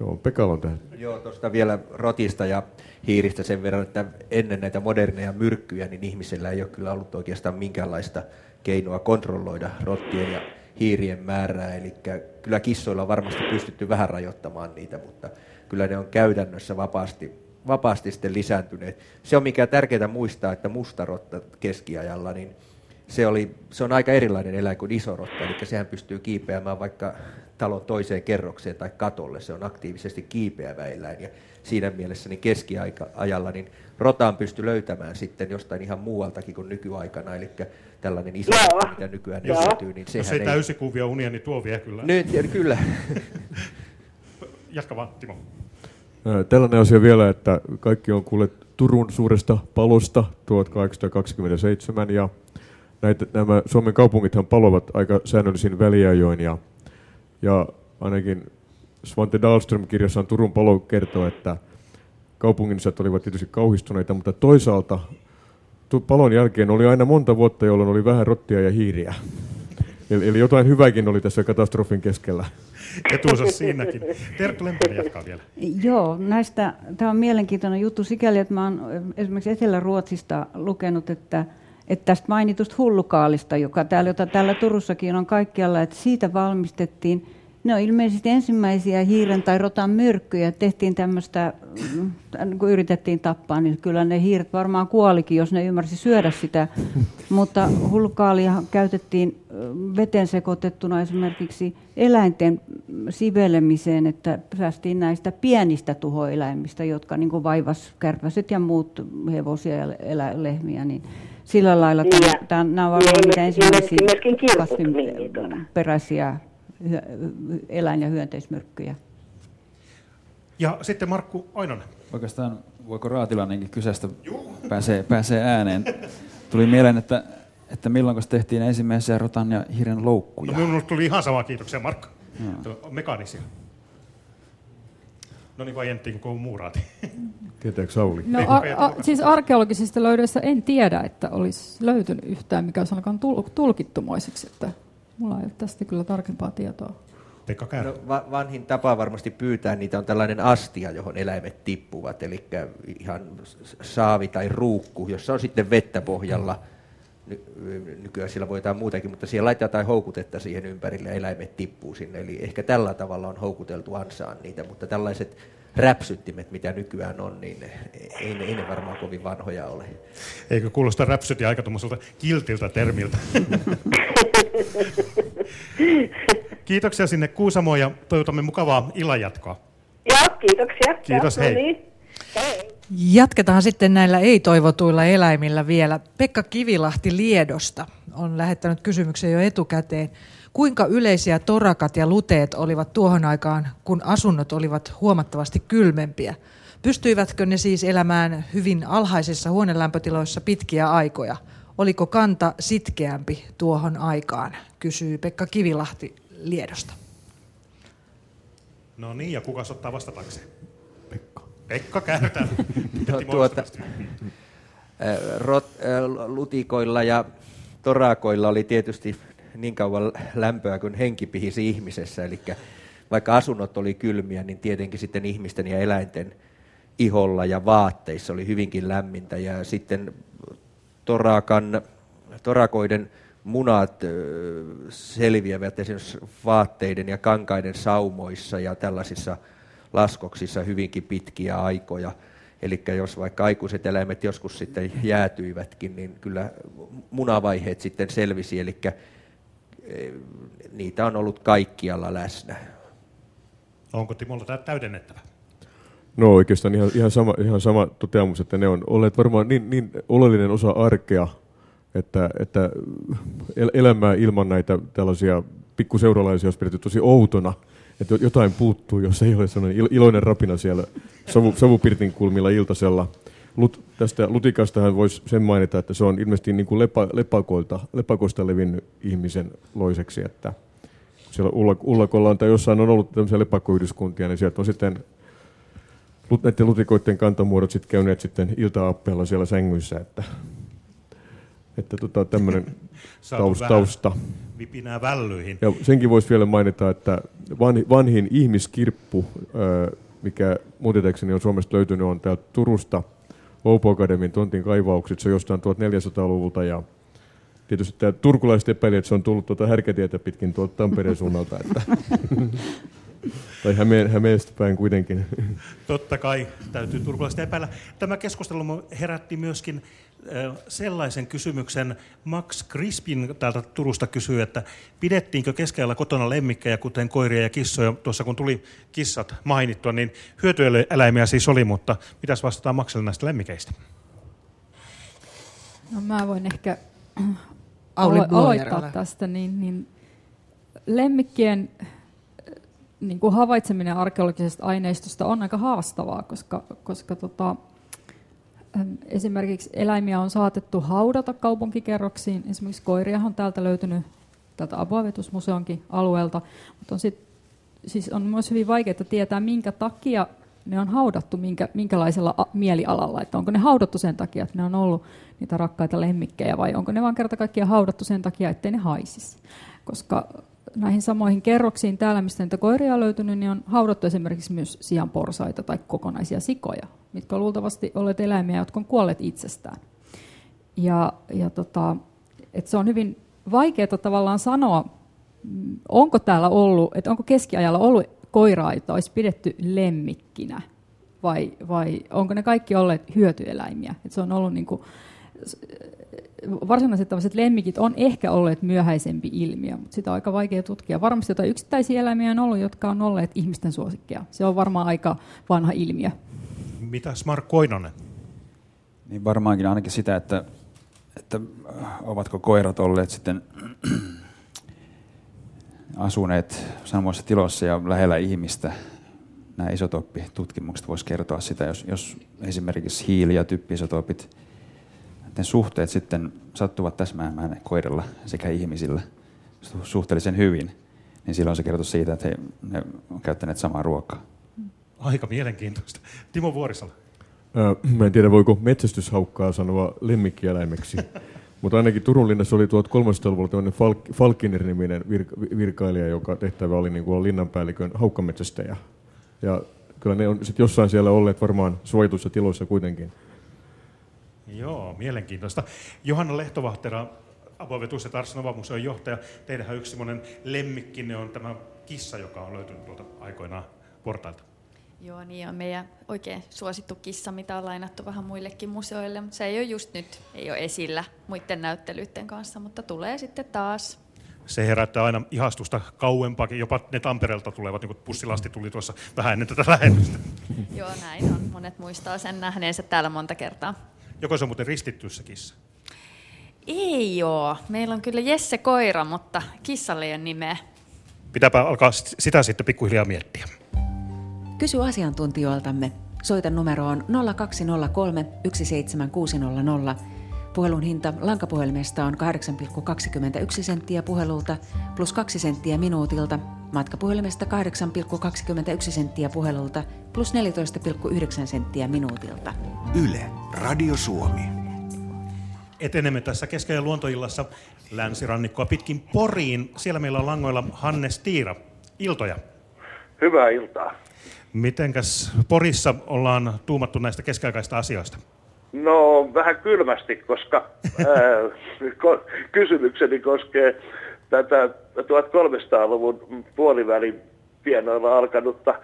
joo, Pekalla on tähän. Joo, tuosta vielä rotista ja hiiristä sen verran, että ennen näitä moderneja myrkkyjä, niin ihmisellä ei ole kyllä ollut oikeastaan minkäänlaista keinoa kontrolloida rottien ja hiirien määrää. Eli kyllä kissoilla on varmasti pystytty vähän rajoittamaan niitä, mutta kyllä ne on käytännössä vapaasti vapaasti sitten lisääntyneet. Se on mikä tärkeää muistaa, että mustarotta keskiajalla, niin se, oli, se on aika erilainen eläin kuin isorotta, eli sehän pystyy kiipeämään vaikka talon toiseen kerrokseen tai katolle, se on aktiivisesti kiipeävä eläin, ja siinä mielessä niin keskiajalla niin rotaan pysty löytämään sitten jostain ihan muualtakin kuin nykyaikana, eli tällainen iso, Joo. mitä nykyään Joo. esiintyy, niin sehän Jos ei, ei täysikuvia unia, niin tuo vie kyllä. Nyt, kyllä. Jatka vaan, Timo. Tällainen asia vielä, että kaikki on kuulleet Turun suuresta palosta 1827 ja näitä, nämä Suomen kaupungithan palovat aika säännöllisin väliajoin ja, ja ainakin Svante Dahlström kirjassaan Turun palo kertoo, että kaupunginsat olivat tietysti kauhistuneita, mutta toisaalta palon jälkeen oli aina monta vuotta, jolloin oli vähän rottia ja hiiriä. Eli, eli jotain hyvääkin oli tässä katastrofin keskellä. Etuunsa siinäkin. Terttu Lempeli jatkaa vielä. Joo, näistä, tämä on mielenkiintoinen juttu sikäli, että mä olen esimerkiksi Etelä-Ruotsista lukenut, että, että tästä mainitusta hullukaalista, joka täällä, jota täällä Turussakin on kaikkialla, että siitä valmistettiin ne on ilmeisesti ensimmäisiä hiiren tai rotan myrkkyjä. Tehtiin tämmöistä, mm, kun yritettiin tappaa, niin kyllä ne hiiret varmaan kuolikin, jos ne ymmärsi syödä sitä. Mutta hulkaalia käytettiin veten sekoitettuna esimerkiksi eläinten sivelemiseen, että päästiin näistä pienistä tuhoeläimistä, jotka niin vaivas kärpäset ja muut hevosia ja lehmiä, niin sillä lailla tämä, tämä, nämä ovat varmaan ensimmäisiä kasviperäisiä eläin- ja hyönteismyrkkyjä. Ja sitten Markku Ainonen. Oikeastaan voiko Raatilainenkin kyseistä pääsee, pääsee ääneen. Tuli mieleen, että, että milloin tehtiin ensimmäisiä rotan ja hiiren loukkuja. No, minulle tuli ihan sama, kiitoksia Markku. No. Mekaanisia. No niin, vai Jentti, kun muuraati? Tietääkö Sauli? No, a, a, siis arkeologisista löydöissä en tiedä, että olisi löytynyt yhtään, mikä olisi ainakaan tulkittumoiseksi. Että Mulla ei ole tästä kyllä tarkempaa tietoa. Pekka no, va- vanhin tapa varmasti pyytää niitä on tällainen astia, johon eläimet tippuvat, eli ihan saavi tai ruukku, jossa on sitten vettä pohjalla. Ny- nykyään siellä voi jotain muutakin, mutta siellä laittaa tai houkutetta siihen ympärille ja eläimet tippuu sinne. Eli ehkä tällä tavalla on houkuteltu ansaan niitä, mutta tällaiset räpsyttimet, mitä nykyään on, niin ei ne, ei ne varmaan kovin vanhoja ole. Eikö kuulosta räpsyti aika tuommoiselta kiltiltä termiltä? Kiitoksia sinne Kuusamoon ja toivotamme mukavaa illanjatkoa. Joo, kiitoksia. Kiitos, ja, hei. No niin. hei. Jatketaan sitten näillä ei-toivotuilla eläimillä vielä. Pekka Kivilahti Liedosta on lähettänyt kysymyksen jo etukäteen. Kuinka yleisiä torakat ja luteet olivat tuohon aikaan, kun asunnot olivat huomattavasti kylmempiä? Pystyivätkö ne siis elämään hyvin alhaisissa huonelämpötiloissa pitkiä aikoja? Oliko kanta sitkeämpi tuohon aikaan, kysyy Pekka Kivilahti Liedosta. No niin, ja kuka ottaa vastatakseen? Pekka. Pekka kääntää. no, tuota, rot, lutikoilla ja torakoilla oli tietysti niin kauan lämpöä kuin henki pihisi ihmisessä, eli vaikka asunnot oli kylmiä, niin tietenkin sitten ihmisten ja eläinten iholla ja vaatteissa oli hyvinkin lämmintä. Ja sitten torakan, torakoiden munat selviävät esimerkiksi vaatteiden ja kankaiden saumoissa ja tällaisissa laskoksissa hyvinkin pitkiä aikoja. Eli jos vaikka aikuiset eläimet joskus sitten jäätyivätkin, niin kyllä munavaiheet sitten selvisi, eli niitä on ollut kaikkialla läsnä. Onko Timolla täydennettävä? No oikeastaan ihan, ihan, sama, ihan sama toteamus, että ne on olleet varmaan niin, niin oleellinen osa arkea, että, että elämää ilman näitä tällaisia pikkuseuralaisia olisi pidetty tosi outona, että jotain puuttuu, jos ei ole sellainen iloinen rapina siellä savu, savupirtin kulmilla iltasella. Lut, tästä lutikastahan voisi sen mainita, että se on ilmeisesti niin kuin lepa, lepakoista levinnyt ihmisen loiseksi, että siellä Ullakolla tai jossain on ollut tämmöisiä lepakkoyhdyskuntia, niin sieltä on sitten näiden lutikoiden kantamuodot sitten käyneet sitten ilta siellä sängyissä, että, että tota, tämmöinen tausta. tausta. Vipinää vällyihin. Ja senkin voisi vielä mainita, että vanhin ihmiskirppu, mikä muutitaakseni on Suomesta löytynyt, on täältä Turusta, Oupo Akademin tontin kaivaukset, se on jostain 1400-luvulta ja tietysti tämä turkulaiset epäili, että se on tullut tuota härkätietä pitkin tuolta Tampereen suunnalta. Että tai Hämeen, Hämeestä päin kuitenkin. Totta kai, täytyy turkulaiset epäillä. Tämä keskustelu herätti myöskin sellaisen kysymyksen. Max Crispin täältä Turusta kysyy, että pidettiinkö keskellä kotona lemmikkejä, kuten koiria ja kissoja? Tuossa kun tuli kissat mainittua, niin hyötyeläimiä siis oli, mutta mitäs vastataan Maxille näistä lemmikeistä? No mä voin ehkä Auli aloittaa tästä. Niin, niin lemmikkien niin kuin havaitseminen arkeologisesta aineistosta on aika haastavaa, koska, koska tota, esimerkiksi eläimiä on saatettu haudata kaupunkikerroksiin. Esimerkiksi koiria on täältä löytynyt tältä Aboavetusmuseonkin alueelta, mutta on, sit, siis on myös hyvin vaikeaa tietää, minkä takia ne on haudattu minkä, minkälaisella mielialalla. Että onko ne haudattu sen takia, että ne on ollut niitä rakkaita lemmikkejä vai onko ne vain kerta kaikkiaan haudattu sen takia, ettei ne haisisi. Koska näihin samoihin kerroksiin täällä, mistä niitä koiria on löytynyt, niin on haudattu esimerkiksi myös sianporsaita tai kokonaisia sikoja, mitkä luultavasti olleet eläimiä, jotka on kuolleet itsestään. Ja, ja tota, et se on hyvin vaikeaa tavallaan sanoa, onko täällä ollut, että onko keskiajalla ollut koiraa, jota olisi pidetty lemmikkinä, vai, vai onko ne kaikki olleet hyötyeläimiä. Et se on ollut niin kuin, varsinaiset tällaiset lemmikit on ehkä olleet myöhäisempi ilmiö, mutta sitä on aika vaikea tutkia. Varmasti jotain yksittäisiä eläimiä on ollut, jotka on olleet ihmisten suosikkeja. Se on varmaan aika vanha ilmiö. Mitäs Mark Koinonen? Niin varmaankin ainakin sitä, että, että ovatko koirat olleet sitten asuneet samoissa tiloissa ja lähellä ihmistä. Nämä isotooppitutkimukset voisi kertoa sitä, jos, jos esimerkiksi hiili- ja typpiisotopit ne suhteet sitten sattuvat täsmäämään koirilla sekä ihmisillä suhteellisen hyvin, niin silloin se kertoo siitä, että he, ne on käyttäneet samaa ruokaa. Aika mielenkiintoista. Timo Vuorisala. Mä en tiedä, voiko metsästyshaukkaa sanoa lemmikkieläimeksi, mutta ainakin Turun linnassa oli 1300-luvulla tämmöinen Falk, Falkiner-niminen vir- virkailija, joka tehtävä oli niin kuin linnanpäällikön haukkametsästäjä. Ja kyllä ne on sitten jossain siellä olleet varmaan suojatuissa tiloissa kuitenkin. Joo, mielenkiintoista. Johanna Lehtovahtera, Avovetus ja Tarsnova museon johtaja. Teidähän yksi semmoinen lemmikki, on tämä kissa, joka on löytynyt tuolta aikoinaan portailta. Joo, niin on meidän oikein suosittu kissa, mitä on lainattu vähän muillekin museoille, mutta se ei ole just nyt, ei ole esillä muiden näyttelyiden kanssa, mutta tulee sitten taas. Se herättää aina ihastusta kauempaakin, jopa ne Tampereelta tulevat, niin kuin pussilasti tuli tuossa vähän ennen tätä lähetystä. Joo, näin on. Monet muistaa sen nähneensä täällä monta kertaa. Joko se on muuten ristitty se kissa? Ei oo. Meillä on kyllä Jesse Koira, mutta kissalle ei ole nimeä. Pitääpä alkaa sitä sitten pikkuhiljaa miettiä. Kysy asiantuntijoiltamme. Soita numeroon 0203 17600 Puhelun hinta lankapuhelimesta on 8,21 senttiä puhelulta plus 2 senttiä minuutilta, matkapuhelimesta 8,21 senttiä puhelulta plus 14,9 senttiä minuutilta. Yle, Radio Suomi. Etenemme tässä keskeinen luontoillassa länsirannikkoa pitkin Poriin. Siellä meillä on langoilla Hannes Tiira. Iltoja. Hyvää iltaa. Mitenkäs Porissa ollaan tuumattu näistä keskiaikaista asioista? No vähän kylmästi, koska ää, ko- kysymykseni koskee tätä 1300-luvun puolivälin pienoilla alkanutta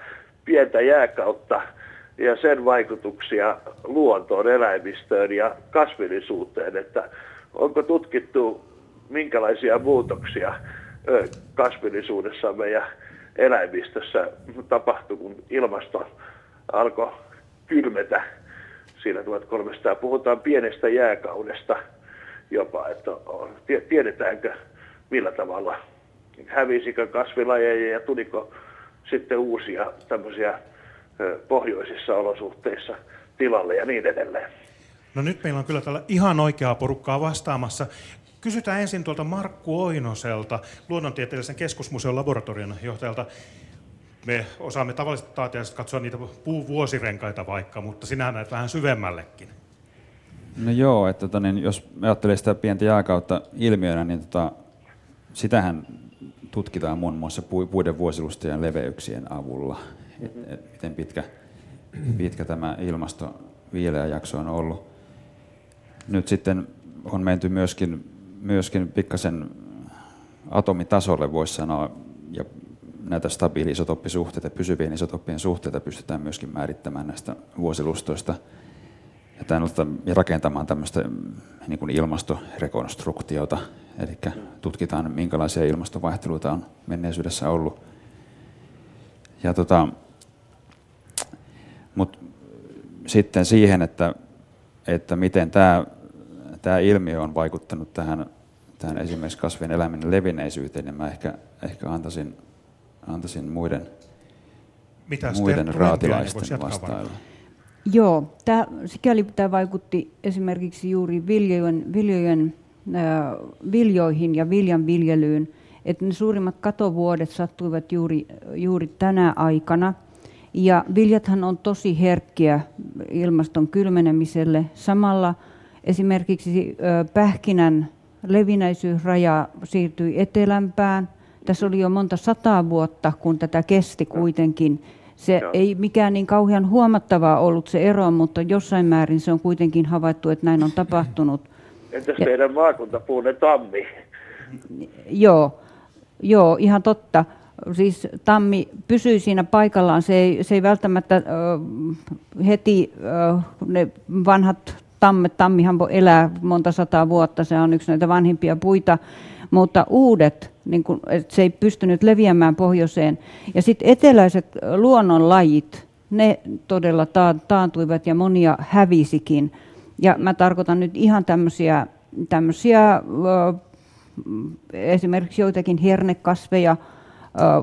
pientä jääkautta ja sen vaikutuksia luontoon, eläimistöön ja kasvillisuuteen, että onko tutkittu minkälaisia muutoksia kasvillisuudessamme ja eläimistössä tapahtui, kun ilmasto alkoi kylmetä siinä 1300. Puhutaan pienestä jääkaudesta jopa, että tiedetäänkö millä tavalla hävisikö kasvilajeja ja tuliko sitten uusia tämmöisiä pohjoisissa olosuhteissa tilalle ja niin edelleen. No nyt meillä on kyllä tällä ihan oikeaa porukkaa vastaamassa. Kysytään ensin tuolta Markku Oinoselta, luonnontieteellisen keskusmuseon laboratorion johtajalta. Me osaamme tavallisesti taatiaiset katsoa niitä puuvuosirenkaita vaikka, mutta sinä näet vähän syvemmällekin. No joo, että tota, niin jos ajattelee sitä pientä jääkautta ilmiönä, niin tota, sitähän tutkitaan muun muassa puiden vuosilustojen leveyksien avulla, et, et, miten pitkä, pitkä tämä ilmasto viileä jakso on ollut. Nyt sitten on menty myöskin, myöskin pikkasen atomitasolle, voisi sanoa, ja näitä stabiili-isotoppisuhteita, pysyvien isotoppien suhteita pystytään myöskin määrittämään näistä vuosilustoista ja, rakentamaan tämmöistä niin kuin ilmastorekonstruktiota, eli tutkitaan minkälaisia ilmastovaihteluita on menneisyydessä ollut. Ja tota, mut sitten siihen, että, että miten tämä, tämä ilmiö on vaikuttanut tähän, tähän esimerkiksi kasvien elämän levinneisyyteen, niin mä ehkä, ehkä antaisin antaisin muiden, Mitäs muiden raatilaisten vastailla. Joo, tämä, sikäli tämä vaikutti esimerkiksi juuri viljojen, viljojen, äh, viljoihin ja viljan viljelyyn, että ne suurimmat katovuodet sattuivat juuri, juuri tänä aikana. Ja viljathan on tosi herkkiä ilmaston kylmenemiselle. Samalla esimerkiksi äh, pähkinän levinäisyysraja siirtyi etelämpään, tässä oli jo monta sataa vuotta, kun tätä kesti kuitenkin. Se Joo. ei mikään niin kauhean huomattavaa ollut se ero, mutta jossain määrin se on kuitenkin havaittu, että näin on tapahtunut. Entäs ja, teidän maakuntapuune tammi? Joo, joo, ihan totta. Siis tammi pysyy siinä paikallaan. Se ei, se ei välttämättä äh, heti, äh, ne vanhat tammet, tammihan voi elää monta sataa vuotta, se on yksi näitä vanhimpia puita, mutta uudet, niin kun, että se ei pystynyt leviämään pohjoiseen. Ja sitten eteläiset luonnonlajit, ne todella taantuivat ja monia hävisikin. Ja mä tarkoitan nyt ihan tämmöisiä, tämmöisiä esimerkiksi joitakin hernekasveja,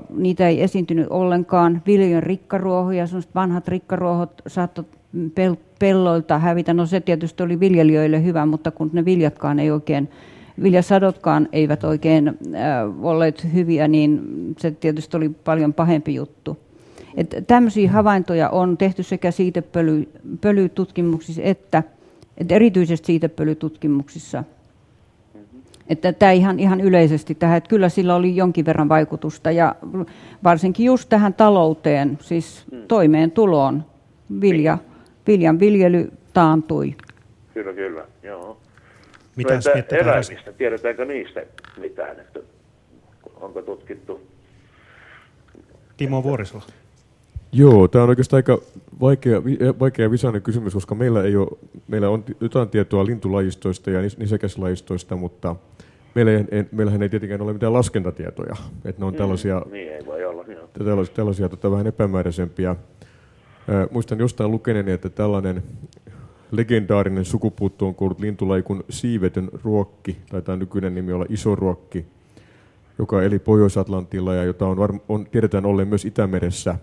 niitä ei esiintynyt ollenkaan. Viljojen rikkaruohoja, sellaiset vanhat rikkaruohot saattoi pelloilta hävitä. No se tietysti oli viljelijöille hyvä, mutta kun ne viljatkaan ei oikein viljasadotkaan eivät oikein äh, olleet hyviä, niin se tietysti oli paljon pahempi juttu. Että tämmöisiä havaintoja on tehty sekä siitepölytutkimuksissa että, että erityisesti siitepölytutkimuksissa. Että tämä ihan, ihan yleisesti tähän, että kyllä sillä oli jonkin verran vaikutusta ja varsinkin just tähän talouteen, siis toimeentuloon, vilja, viljan viljely taantui. Kyllä, kyllä, joo. Mitä no entä eläimistä, tiedetäänkö niistä mitään, että onko tutkittu? Timo Vuorisola. Joo, tämä on oikeastaan aika vaikea, vaikea visainen kysymys, koska meillä, ei ole, meillä on jotain tietoa lintulajistoista ja nisäkäslajistoista, mutta meillä ei, meillähän ei tietenkään ole mitään laskentatietoja. Että ne on mm, tällaisia, mm, niin ei voi olla, joo. tällaisia, tällaisia tota, vähän epämääräisempiä. muistan jostain lukeneeni, että tällainen legendaarinen sukupuutto on kuullut lintulaji kuin siivetön ruokki, tai tämä nykyinen nimi olla iso ruokki, joka eli Pohjois-Atlantilla ja jota on, varm- on tiedetään olleen myös Itämeressä,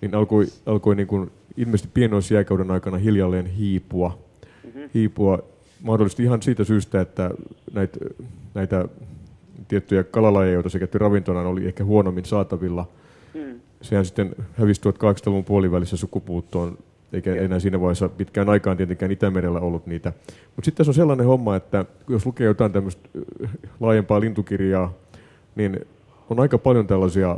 niin alkoi, alkoi niin kuin ilmeisesti pienoisjääkauden aikana hiljalleen hiipua. Mm-hmm. hiipua mahdollisesti ihan siitä syystä, että näitä, näitä tiettyjä kalalajeja, joita se käytti ravintona, oli ehkä huonommin saatavilla. Mm. Sehän sitten hävisi 1800-luvun puolivälissä sukupuuttoon, eikä enää siinä vaiheessa pitkään aikaan tietenkään Itämerellä ollut niitä. Mutta sitten tässä on sellainen homma, että jos lukee jotain tämmöistä laajempaa lintukirjaa, niin on aika paljon tällaisia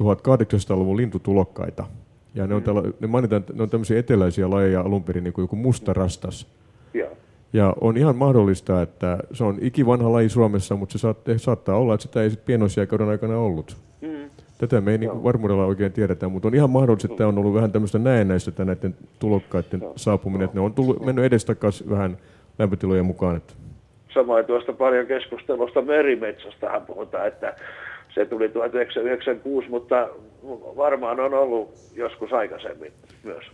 1800-luvun lintutulokkaita. Ja ne, on tällä, ne mainitaan, ne on tämmöisiä eteläisiä lajeja alun perin, niin kuin joku mustarastas. Ja. ja on ihan mahdollista, että se on ikivanha laji Suomessa, mutta se saattaa, saattaa olla, että sitä ei sitten pienoisjääkauden aikana ollut. Mm. Tätä me ei niin varmuudella oikein tiedetä, mutta on ihan mahdollista, että tämä on ollut vähän tämmöistä näennäistä näiden tulokkaiden saapuminen, että ne on tullut, mennyt edestakaisin vähän lämpötilojen mukaan. Että. Samoin tuosta paljon keskustelusta merimetsostahan puhutaan, että se tuli 1996, mutta varmaan on ollut joskus aikaisemmin myös.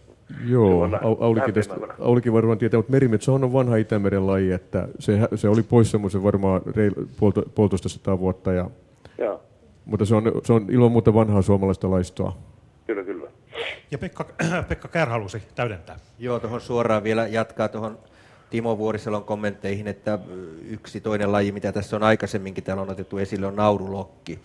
Joo, Aulikin, tästä, Aulikin varmaan tietää, mutta merimetso on vanha Itämeren laji, että se, se oli pois semmoisen varmaan reil, puolto, puolitoista sataa vuotta. Ja, ja. Mutta se on, se on ilman muuta vanhaa suomalaista laistoa. Kyllä, kyllä. Ja Pekka, Pekka Kär halusi täydentää. Joo, tuohon suoraan vielä jatkaa tuohon Timo Vuoriselon kommentteihin, että yksi toinen laji, mitä tässä on aikaisemminkin täällä on otettu esille, on naurulokki,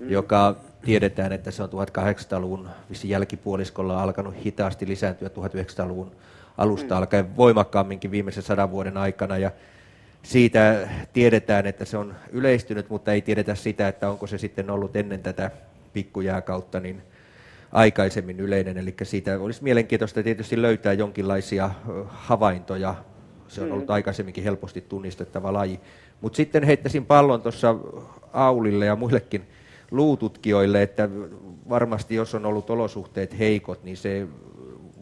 mm. joka tiedetään, että se on 1800-luvun jälkipuoliskolla alkanut hitaasti lisääntyä 1900-luvun alusta mm. alkaen voimakkaamminkin viimeisen sadan vuoden aikana. Ja siitä tiedetään, että se on yleistynyt, mutta ei tiedetä sitä, että onko se sitten ollut ennen tätä pikkujääkautta niin aikaisemmin yleinen. Eli siitä olisi mielenkiintoista tietysti löytää jonkinlaisia havaintoja se on ollut mm. aikaisemminkin helposti tunnistettava laji. Mutta sitten heittäisin pallon tuossa Aulille ja muillekin luututkijoille, että varmasti jos on ollut olosuhteet heikot, niin se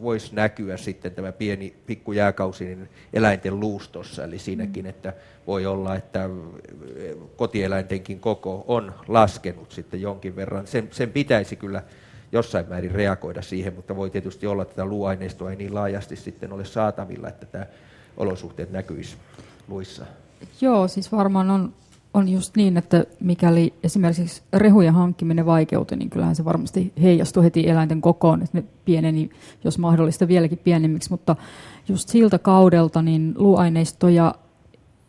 voisi näkyä sitten tämä pieni pikkujääkausi niin eläinten luustossa. Eli siinäkin, että voi olla, että kotieläintenkin koko on laskenut sitten jonkin verran. Sen, sen pitäisi kyllä jossain määrin reagoida siihen, mutta voi tietysti olla, että tätä luuaineistoa ei niin laajasti sitten ole saatavilla, että tämä olosuhteet näkyisi luissa? Joo, siis varmaan on, on just niin, että mikäli esimerkiksi rehujen hankkiminen vaikeutui, niin kyllähän se varmasti heijastui heti eläinten kokoon, että ne pieneni, jos mahdollista, vieläkin pienemmiksi, mutta just siltä kaudelta niin luuaineistoja,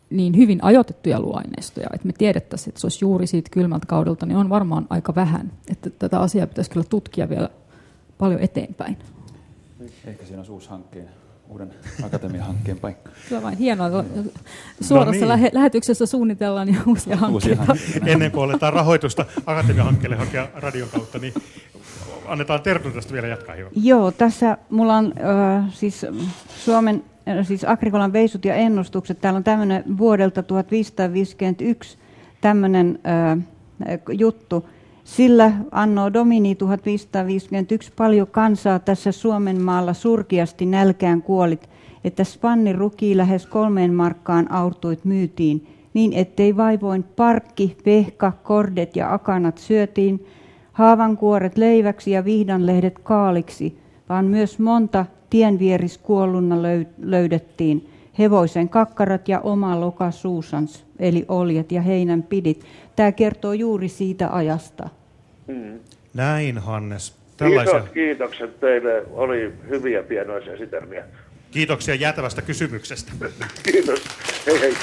niin hyvin ajoitettuja luuaineistoja, että me tiedettäisiin, että se olisi juuri siitä kylmältä kaudelta, niin on varmaan aika vähän, että tätä asiaa pitäisi kyllä tutkia vielä paljon eteenpäin. Ehkä siinä on uusi hankkeen uuden akatemiahankkeen paikka. Kyllä vain hienoa. Suorassa no niin. lähetyksessä suunnitellaan jo uusia hankkeita. Ennen kuin aletaan rahoitusta akatemiahankkeelle hakea radion kautta, niin annetaan Tertun tästä vielä jatkaa hieman. Joo, tässä mulla on äh, siis Suomen äh, siis Agrikolan veisut ja ennustukset. Täällä on tämmöinen vuodelta 1551 tämmöinen äh, juttu. Sillä anno Domini 1551 paljon kansaa tässä Suomen maalla surkiasti nälkään kuolit, että spanni ruki lähes kolmeen markkaan aurtuit myytiin, niin ettei vaivoin parkki, vehka, kordet ja akanat syötiin, haavankuoret leiväksi ja vihdanlehdet kaaliksi, vaan myös monta tienvieris kuollunna löydettiin, hevoisen kakkarat ja oma loka suusans, eli oljet ja heinän pidit. Tämä kertoo juuri siitä ajasta. Mm. Näin, Hannes. Tällaisia... Isot kiitokset teille. Oli hyviä pienoisia sitermiä. Kiitoksia jäätävästä kysymyksestä. Kiitos. Hei hei.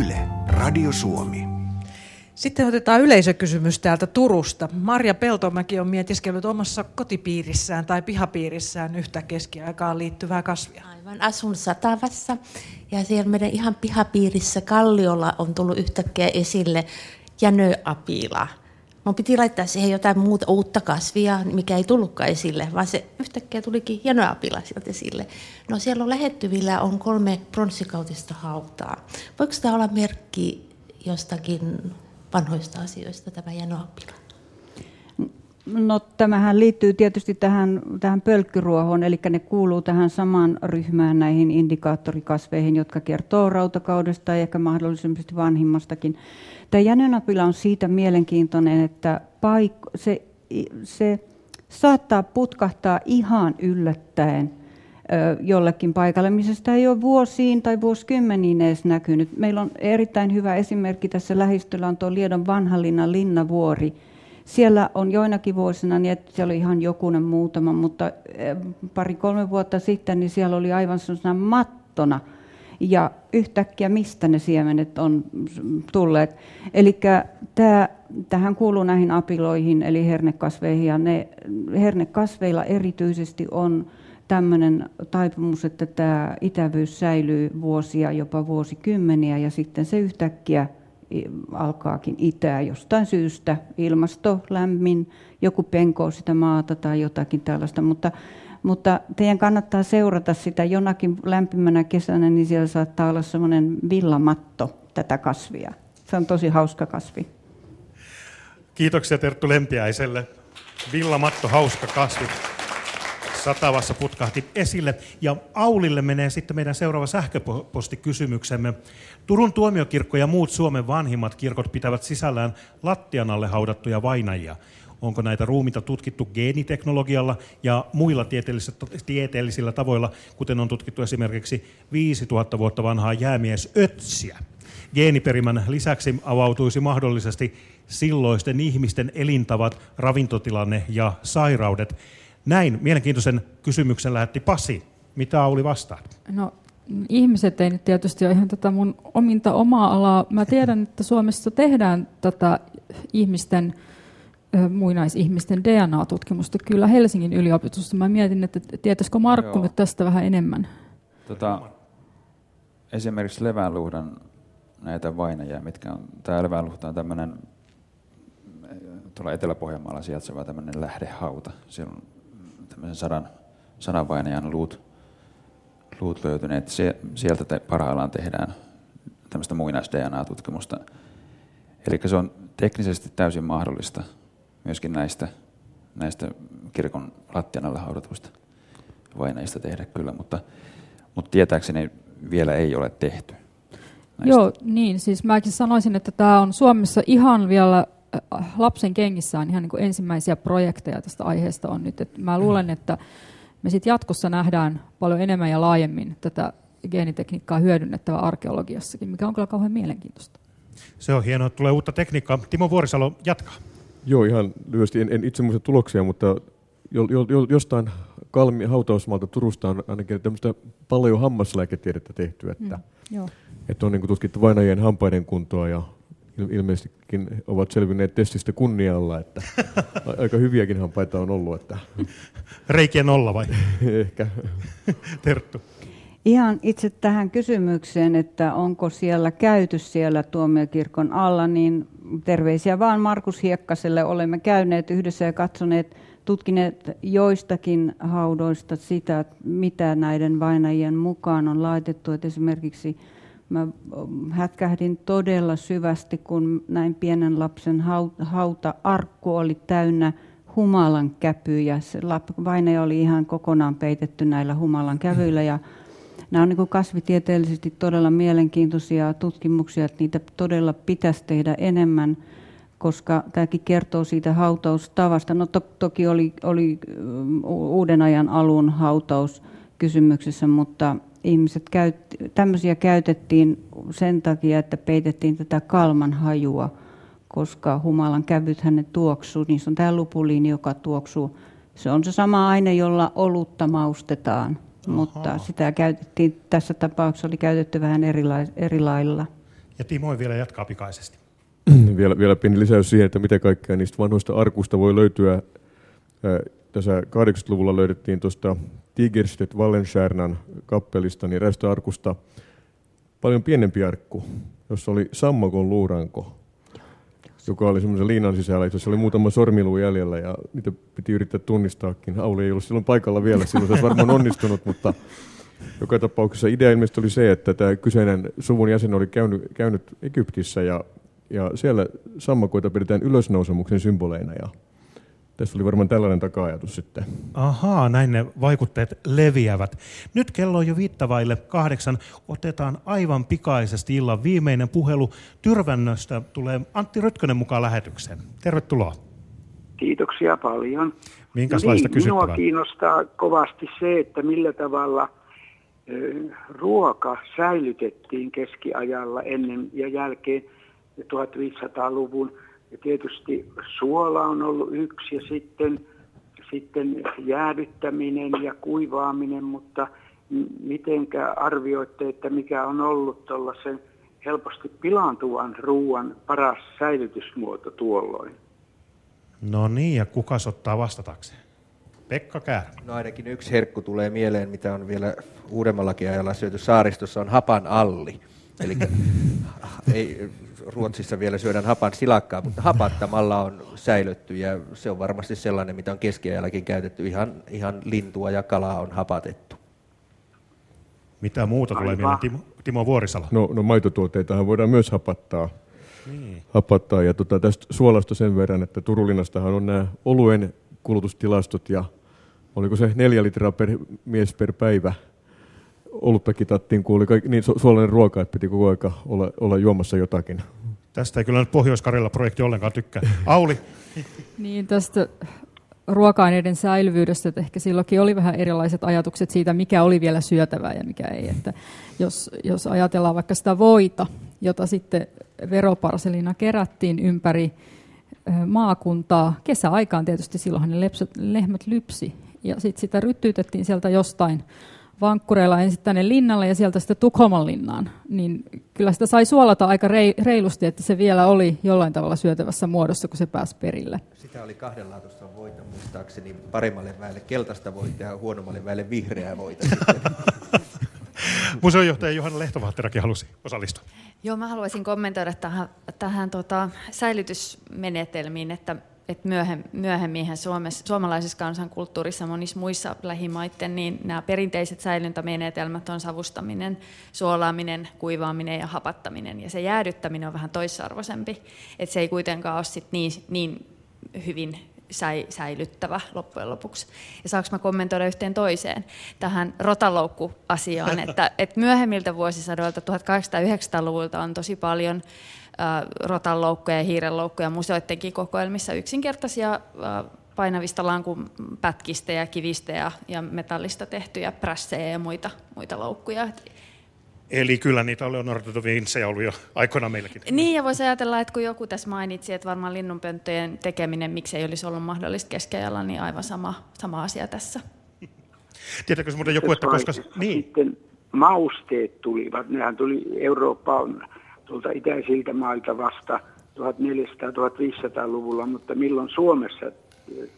Yle, Radio Suomi. Sitten otetaan yleisökysymys täältä Turusta. Marja Peltomäki on mietiskellyt omassa kotipiirissään tai pihapiirissään yhtä keskiaikaan liittyvää kasvia. Aivan, asun Satavassa ja siellä meidän ihan pihapiirissä Kalliolla on tullut yhtäkkiä esille jänöapila. Mun piti laittaa siihen jotain muuta uutta kasvia, mikä ei tullutkaan esille, vaan se yhtäkkiä tulikin jänöapila sieltä esille. No siellä on lähettyvillä on kolme pronssikautista hautaa. Voiko tämä olla merkki jostakin vanhoista asioista, tämä jänöapila? No tämähän liittyy tietysti tähän, tähän pölkkyruohon, eli ne kuuluu tähän samaan ryhmään näihin indikaattorikasveihin, jotka kertoo rautakaudesta ja ehkä mahdollisesti vanhimmastakin. Tämä jänönapila on siitä mielenkiintoinen, että paik- se, se saattaa putkahtaa ihan yllättäen jollekin paikalle, missä sitä ei ole vuosiin tai vuosikymmeniin edes näkynyt. Meillä on erittäin hyvä esimerkki tässä lähistöllä on tuo Liedon vanhallinnan linnavuori, Siellä on joinakin vuosina niin, että siellä oli ihan jokunen muutama, mutta pari-kolme vuotta sitten niin siellä oli aivan sellaisena mattona. Ja yhtäkkiä mistä ne siemenet on tulleet. Eli tähän kuuluu näihin apiloihin, eli hernekasveihin, ja ne hernekasveilla erityisesti on tämmöinen taipumus, että tämä itävyys säilyy vuosia, jopa vuosikymmeniä, ja sitten se yhtäkkiä alkaakin itää jostain syystä. Ilmasto, lämmin, joku penkoo sitä maata tai jotakin tällaista, mutta, mutta teidän kannattaa seurata sitä jonakin lämpimänä kesänä, niin siellä saattaa olla semmoinen villamatto tätä kasvia. Se on tosi hauska kasvi. Kiitoksia Terttu Lempiäiselle. Villamatto, hauska kasvi. Satavassa putkahti esille. Ja Aulille menee sitten meidän seuraava sähköpostikysymyksemme. Turun tuomiokirkko ja muut Suomen vanhimmat kirkot pitävät sisällään lattian alle haudattuja vainajia. Onko näitä ruumita tutkittu geeniteknologialla ja muilla tieteellisillä, tieteellisillä tavoilla, kuten on tutkittu esimerkiksi 5000 vuotta vanhaa jäämies Ötsiä? Geeniperimän lisäksi avautuisi mahdollisesti silloisten ihmisten elintavat, ravintotilanne ja sairaudet. Näin mielenkiintoisen kysymyksen lähetti Pasi. Mitä Auli vastaat? No ihmiset ei nyt tietysti ole ihan tätä mun ominta omaa alaa. Mä tiedän, että Suomessa tehdään tätä ihmisten, muinaisihmisten DNA-tutkimusta kyllä Helsingin yliopistossa. Mä mietin, että tietäisikö Markku Joo. nyt tästä vähän enemmän? Tota, esimerkiksi leväänluhdan näitä vainajia, mitkä on, tämä leväänluhta on tämmöinen tuolla Etelä-Pohjanmaalla sijaitseva tämmöinen lähdehauta. Siellä on tämmöisen sadan, sadan vainajan luut, luut löytyneet. Se, sieltä te, parhaillaan tehdään tämmöistä muinais-DNA-tutkimusta. Eli se on teknisesti täysin mahdollista myöskin näistä, näistä kirkon lattian alla haudatuista vainajista tehdä kyllä, mutta, mutta tietääkseni vielä ei ole tehty. Näistä. Joo, niin. Siis mäkin sanoisin, että tämä on Suomessa ihan vielä lapsen kengissä on ihan niin kuin ensimmäisiä projekteja tästä aiheesta on nyt. Et mä luulen, että me sitten jatkossa nähdään paljon enemmän ja laajemmin tätä geenitekniikkaa hyödynnettävä arkeologiassakin, mikä on kyllä kauhean mielenkiintoista. Se on hienoa, että tulee uutta tekniikkaa. Timo Vuorisalo jatkaa. Joo, ihan lyhyesti. En, en itse muista tuloksia, mutta jo, jo, jo, jostain kalmi, hautausmaalta Turusta on ainakin tämmöistä paljon hammaslääketiedettä tehty, että, mm, että on niin tutkittu vainajien hampaiden kuntoa ja ilmeisestikin ovat selvinneet testistä kunnialla, että aika hyviäkin hampaita on ollut. Että... Reikien nolla vai? Ehkä. Terttu. Ihan itse tähän kysymykseen, että onko siellä käyty siellä tuomiokirkon alla, niin terveisiä vaan Markus Hiekkaselle. Olemme käyneet yhdessä ja katsoneet, tutkineet joistakin haudoista sitä, mitä näiden vainajien mukaan on laitettu. Että esimerkiksi Mä hätkähdin todella syvästi, kun näin pienen lapsen hauta-arkku oli täynnä humalan käpyjä. Se vainaja oli ihan kokonaan peitetty näillä humalan kävyillä. Ja nämä on niin kasvitieteellisesti todella mielenkiintoisia tutkimuksia, että niitä todella pitäisi tehdä enemmän, koska tämäkin kertoo siitä hautaustavasta. No to, toki oli, oli uuden ajan alun hautaus kysymyksessä, mutta ihmiset käyt, tämmöisiä käytettiin sen takia, että peitettiin tätä kalman hajua, koska humalan kävyt ne tuoksuu. Niissä on tämä lupuliini, joka tuoksuu. Se on se sama aine, jolla olutta maustetaan, Aha. mutta sitä käytettiin, tässä tapauksessa oli käytetty vähän eri, eri lailla. Ja Timo vielä jatkaa pikaisesti. vielä, vielä pieni lisäys siihen, että mitä kaikkea niistä vanhoista arkusta voi löytyä. Tässä 80-luvulla löydettiin tuosta Tigerstedt Wallenstiernan kappelista, niin arkusta paljon pienempi arkku, jossa oli sammakon luuranko, joka oli semmoisen liinan sisällä, jossa oli muutama sormiluu jäljellä ja niitä piti yrittää tunnistaakin. Auli ei ollut silloin paikalla vielä, silloin se olisi varmaan onnistunut, mutta joka tapauksessa idea ilmeisesti oli se, että tämä kyseinen suvun jäsen oli käynyt, käynyt Egyptissä ja, ja siellä sammakoita pidetään ylösnousemuksen symboleina ja tässä oli varmaan tällainen taka-ajatus sitten. Ahaa, näin ne vaikutteet leviävät. Nyt kello on jo viittavaille kahdeksan. Otetaan aivan pikaisesti illan viimeinen puhelu. Tyrvännöstä tulee Antti Rytkönen mukaan lähetykseen. Tervetuloa. Kiitoksia paljon. Minkälaista niin, Minua kiinnostaa kovasti se, että millä tavalla ruoka säilytettiin keskiajalla ennen ja jälkeen 1500-luvun Ja tietysti suola on ollut yksi ja sitten, sitten jäädyttäminen ja kuivaaminen, mutta mitenkä arvioitte, että mikä on ollut tuollaisen helposti pilaantuvan ruoan paras säilytysmuoto tuolloin? No niin, ja kuka ottaa vastatakseen? Pekka Käär. No ainakin yksi herkku tulee mieleen, mitä on vielä uudemmallakin ajalla syöty saaristossa, on hapan alli. Eli ei, Ruotsissa vielä syödään hapan silakkaa, mutta hapattamalla on säilytty ja se on varmasti sellainen, mitä on keskiajallakin käytetty. Ihan, ihan lintua ja kalaa on hapatettu. Mitä muuta tulee mieleen, Timo, Timo Vuorisala? No, no maitotuotteitahan voidaan myös hapattaa. Niin. hapattaa. Ja tota, tästä suolasta sen verran, että Turulinnastahan on nämä oluen kulutustilastot ja oliko se neljä litraa per mies per päivä olutta kitattiin, kun oli kaikki, niin suolainen ruoka, että piti koko aika olla, olla juomassa jotakin. Tästä ei kyllä nyt pohjois projekti ollenkaan tykkää. Auli? niin, tästä ruoka-aineiden säilyvyydestä, että ehkä silloinkin oli vähän erilaiset ajatukset siitä, mikä oli vielä syötävää ja mikä ei. Että jos, jos ajatellaan vaikka sitä voita, jota sitten veroparselina kerättiin ympäri maakuntaa, kesäaikaan tietysti silloinhan ne lehmät lypsi, ja sitten sitä ryttyytettiin sieltä jostain vankkureilla ensin tänne linnalle ja sieltä sitten Tukholman linnaan, niin kyllä sitä sai suolata aika reilusti, että se vielä oli jollain tavalla syötävässä muodossa, kun se pääsi perille. Sitä oli kahdenlaatuista voita muistaakseni, paremmalle väelle keltaista voita ja huonommalle väelle vihreää voita. Museojohtaja Johanna Lehtovahterakin halusi osallistua. Joo, mä haluaisin kommentoida tähän, tähän tota, säilytysmenetelmiin, että että myöhemmin Suomessa, suomalaisessa kansankulttuurissa monissa muissa lähimaiden, niin nämä perinteiset säilyntämenetelmät on savustaminen, suolaaminen, kuivaaminen ja hapattaminen. Ja se jäädyttäminen on vähän toissarvoisempi, että se ei kuitenkaan ole sit niin, niin hyvin säi, säilyttävä loppujen lopuksi. Ja saanko mä kommentoida yhteen toiseen tähän rotaloukku-asiaan, että, että myöhemmiltä vuosisadoilta 1800-1900-luvulta on tosi paljon rotanloukkuja ja hiirenloukkuja museoidenkin kokoelmissa yksinkertaisia painavista lankun pätkistä ja kivistä ja, ja metallista tehtyjä prässejä ja muita, muita loukkuja. Eli kyllä niitä on Leonardo da Vinci ollut jo aikoina meilläkin. Niin, ja voisi ajatella, että kun joku tässä mainitsi, että varmaan linnunpönttöjen tekeminen, miksei olisi ollut mahdollista keskeajalla, niin aivan sama, sama asia tässä. Tiedätkö muuten joku, että koska... Niin. Sitten mausteet tulivat, nehän tuli Eurooppaan tuolta itäisiltä mailta vasta 1400-1500-luvulla, mutta milloin Suomessa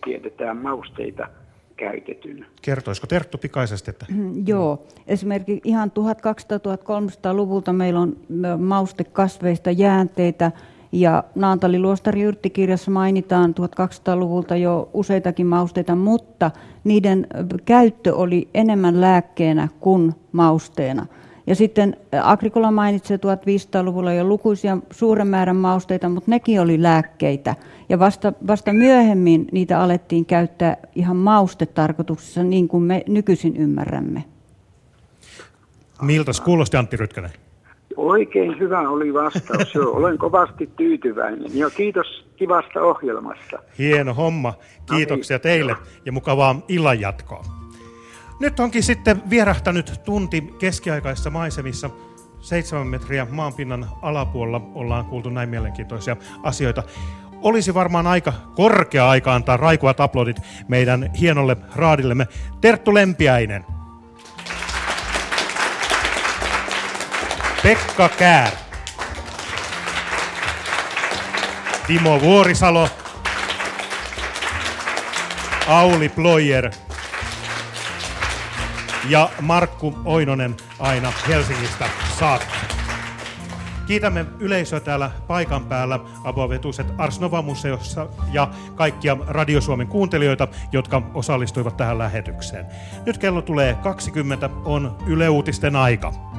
tiedetään mausteita käytetyn. Kertoisiko Terttu pikaisesti? Että... Joo, esimerkiksi ihan 1200-1300-luvulta meillä on maustekasveista jäänteitä, ja Naantali Luostari Yrttikirjassa mainitaan 1200-luvulta jo useitakin mausteita, mutta niiden käyttö oli enemmän lääkkeenä kuin mausteena. Ja sitten Agrikola mainitsee 1500-luvulla jo lukuisia suuren määrän mausteita, mutta nekin oli lääkkeitä. Ja vasta, vasta myöhemmin niitä alettiin käyttää ihan maustetarkoituksessa, niin kuin me nykyisin ymmärrämme. Miltä kuulosti Antti Rytkänen? Oikein hyvä oli vastaus. Joo, olen kovasti tyytyväinen. Ja kiitos kivasta ohjelmasta. Hieno homma. Kiitoksia teille ja mukavaa illanjatkoa. Nyt onkin sitten vierähtänyt tunti keskiaikaisissa maisemissa. Seitsemän metriä maanpinnan alapuolella ollaan kuultu näin mielenkiintoisia asioita. Olisi varmaan aika korkea aika antaa raikuvat aplodit meidän hienolle raadillemme. Terttu Lempiäinen. Pekka Käär. Timo Vuorisalo. Auli Ployer ja Markku Oinonen aina Helsingistä saakka. Kiitämme yleisöä täällä paikan päällä Abovetuset Ars Nova-museossa ja kaikkia Radio Suomen kuuntelijoita, jotka osallistuivat tähän lähetykseen. Nyt kello tulee 20, on Yle Uutisten aika.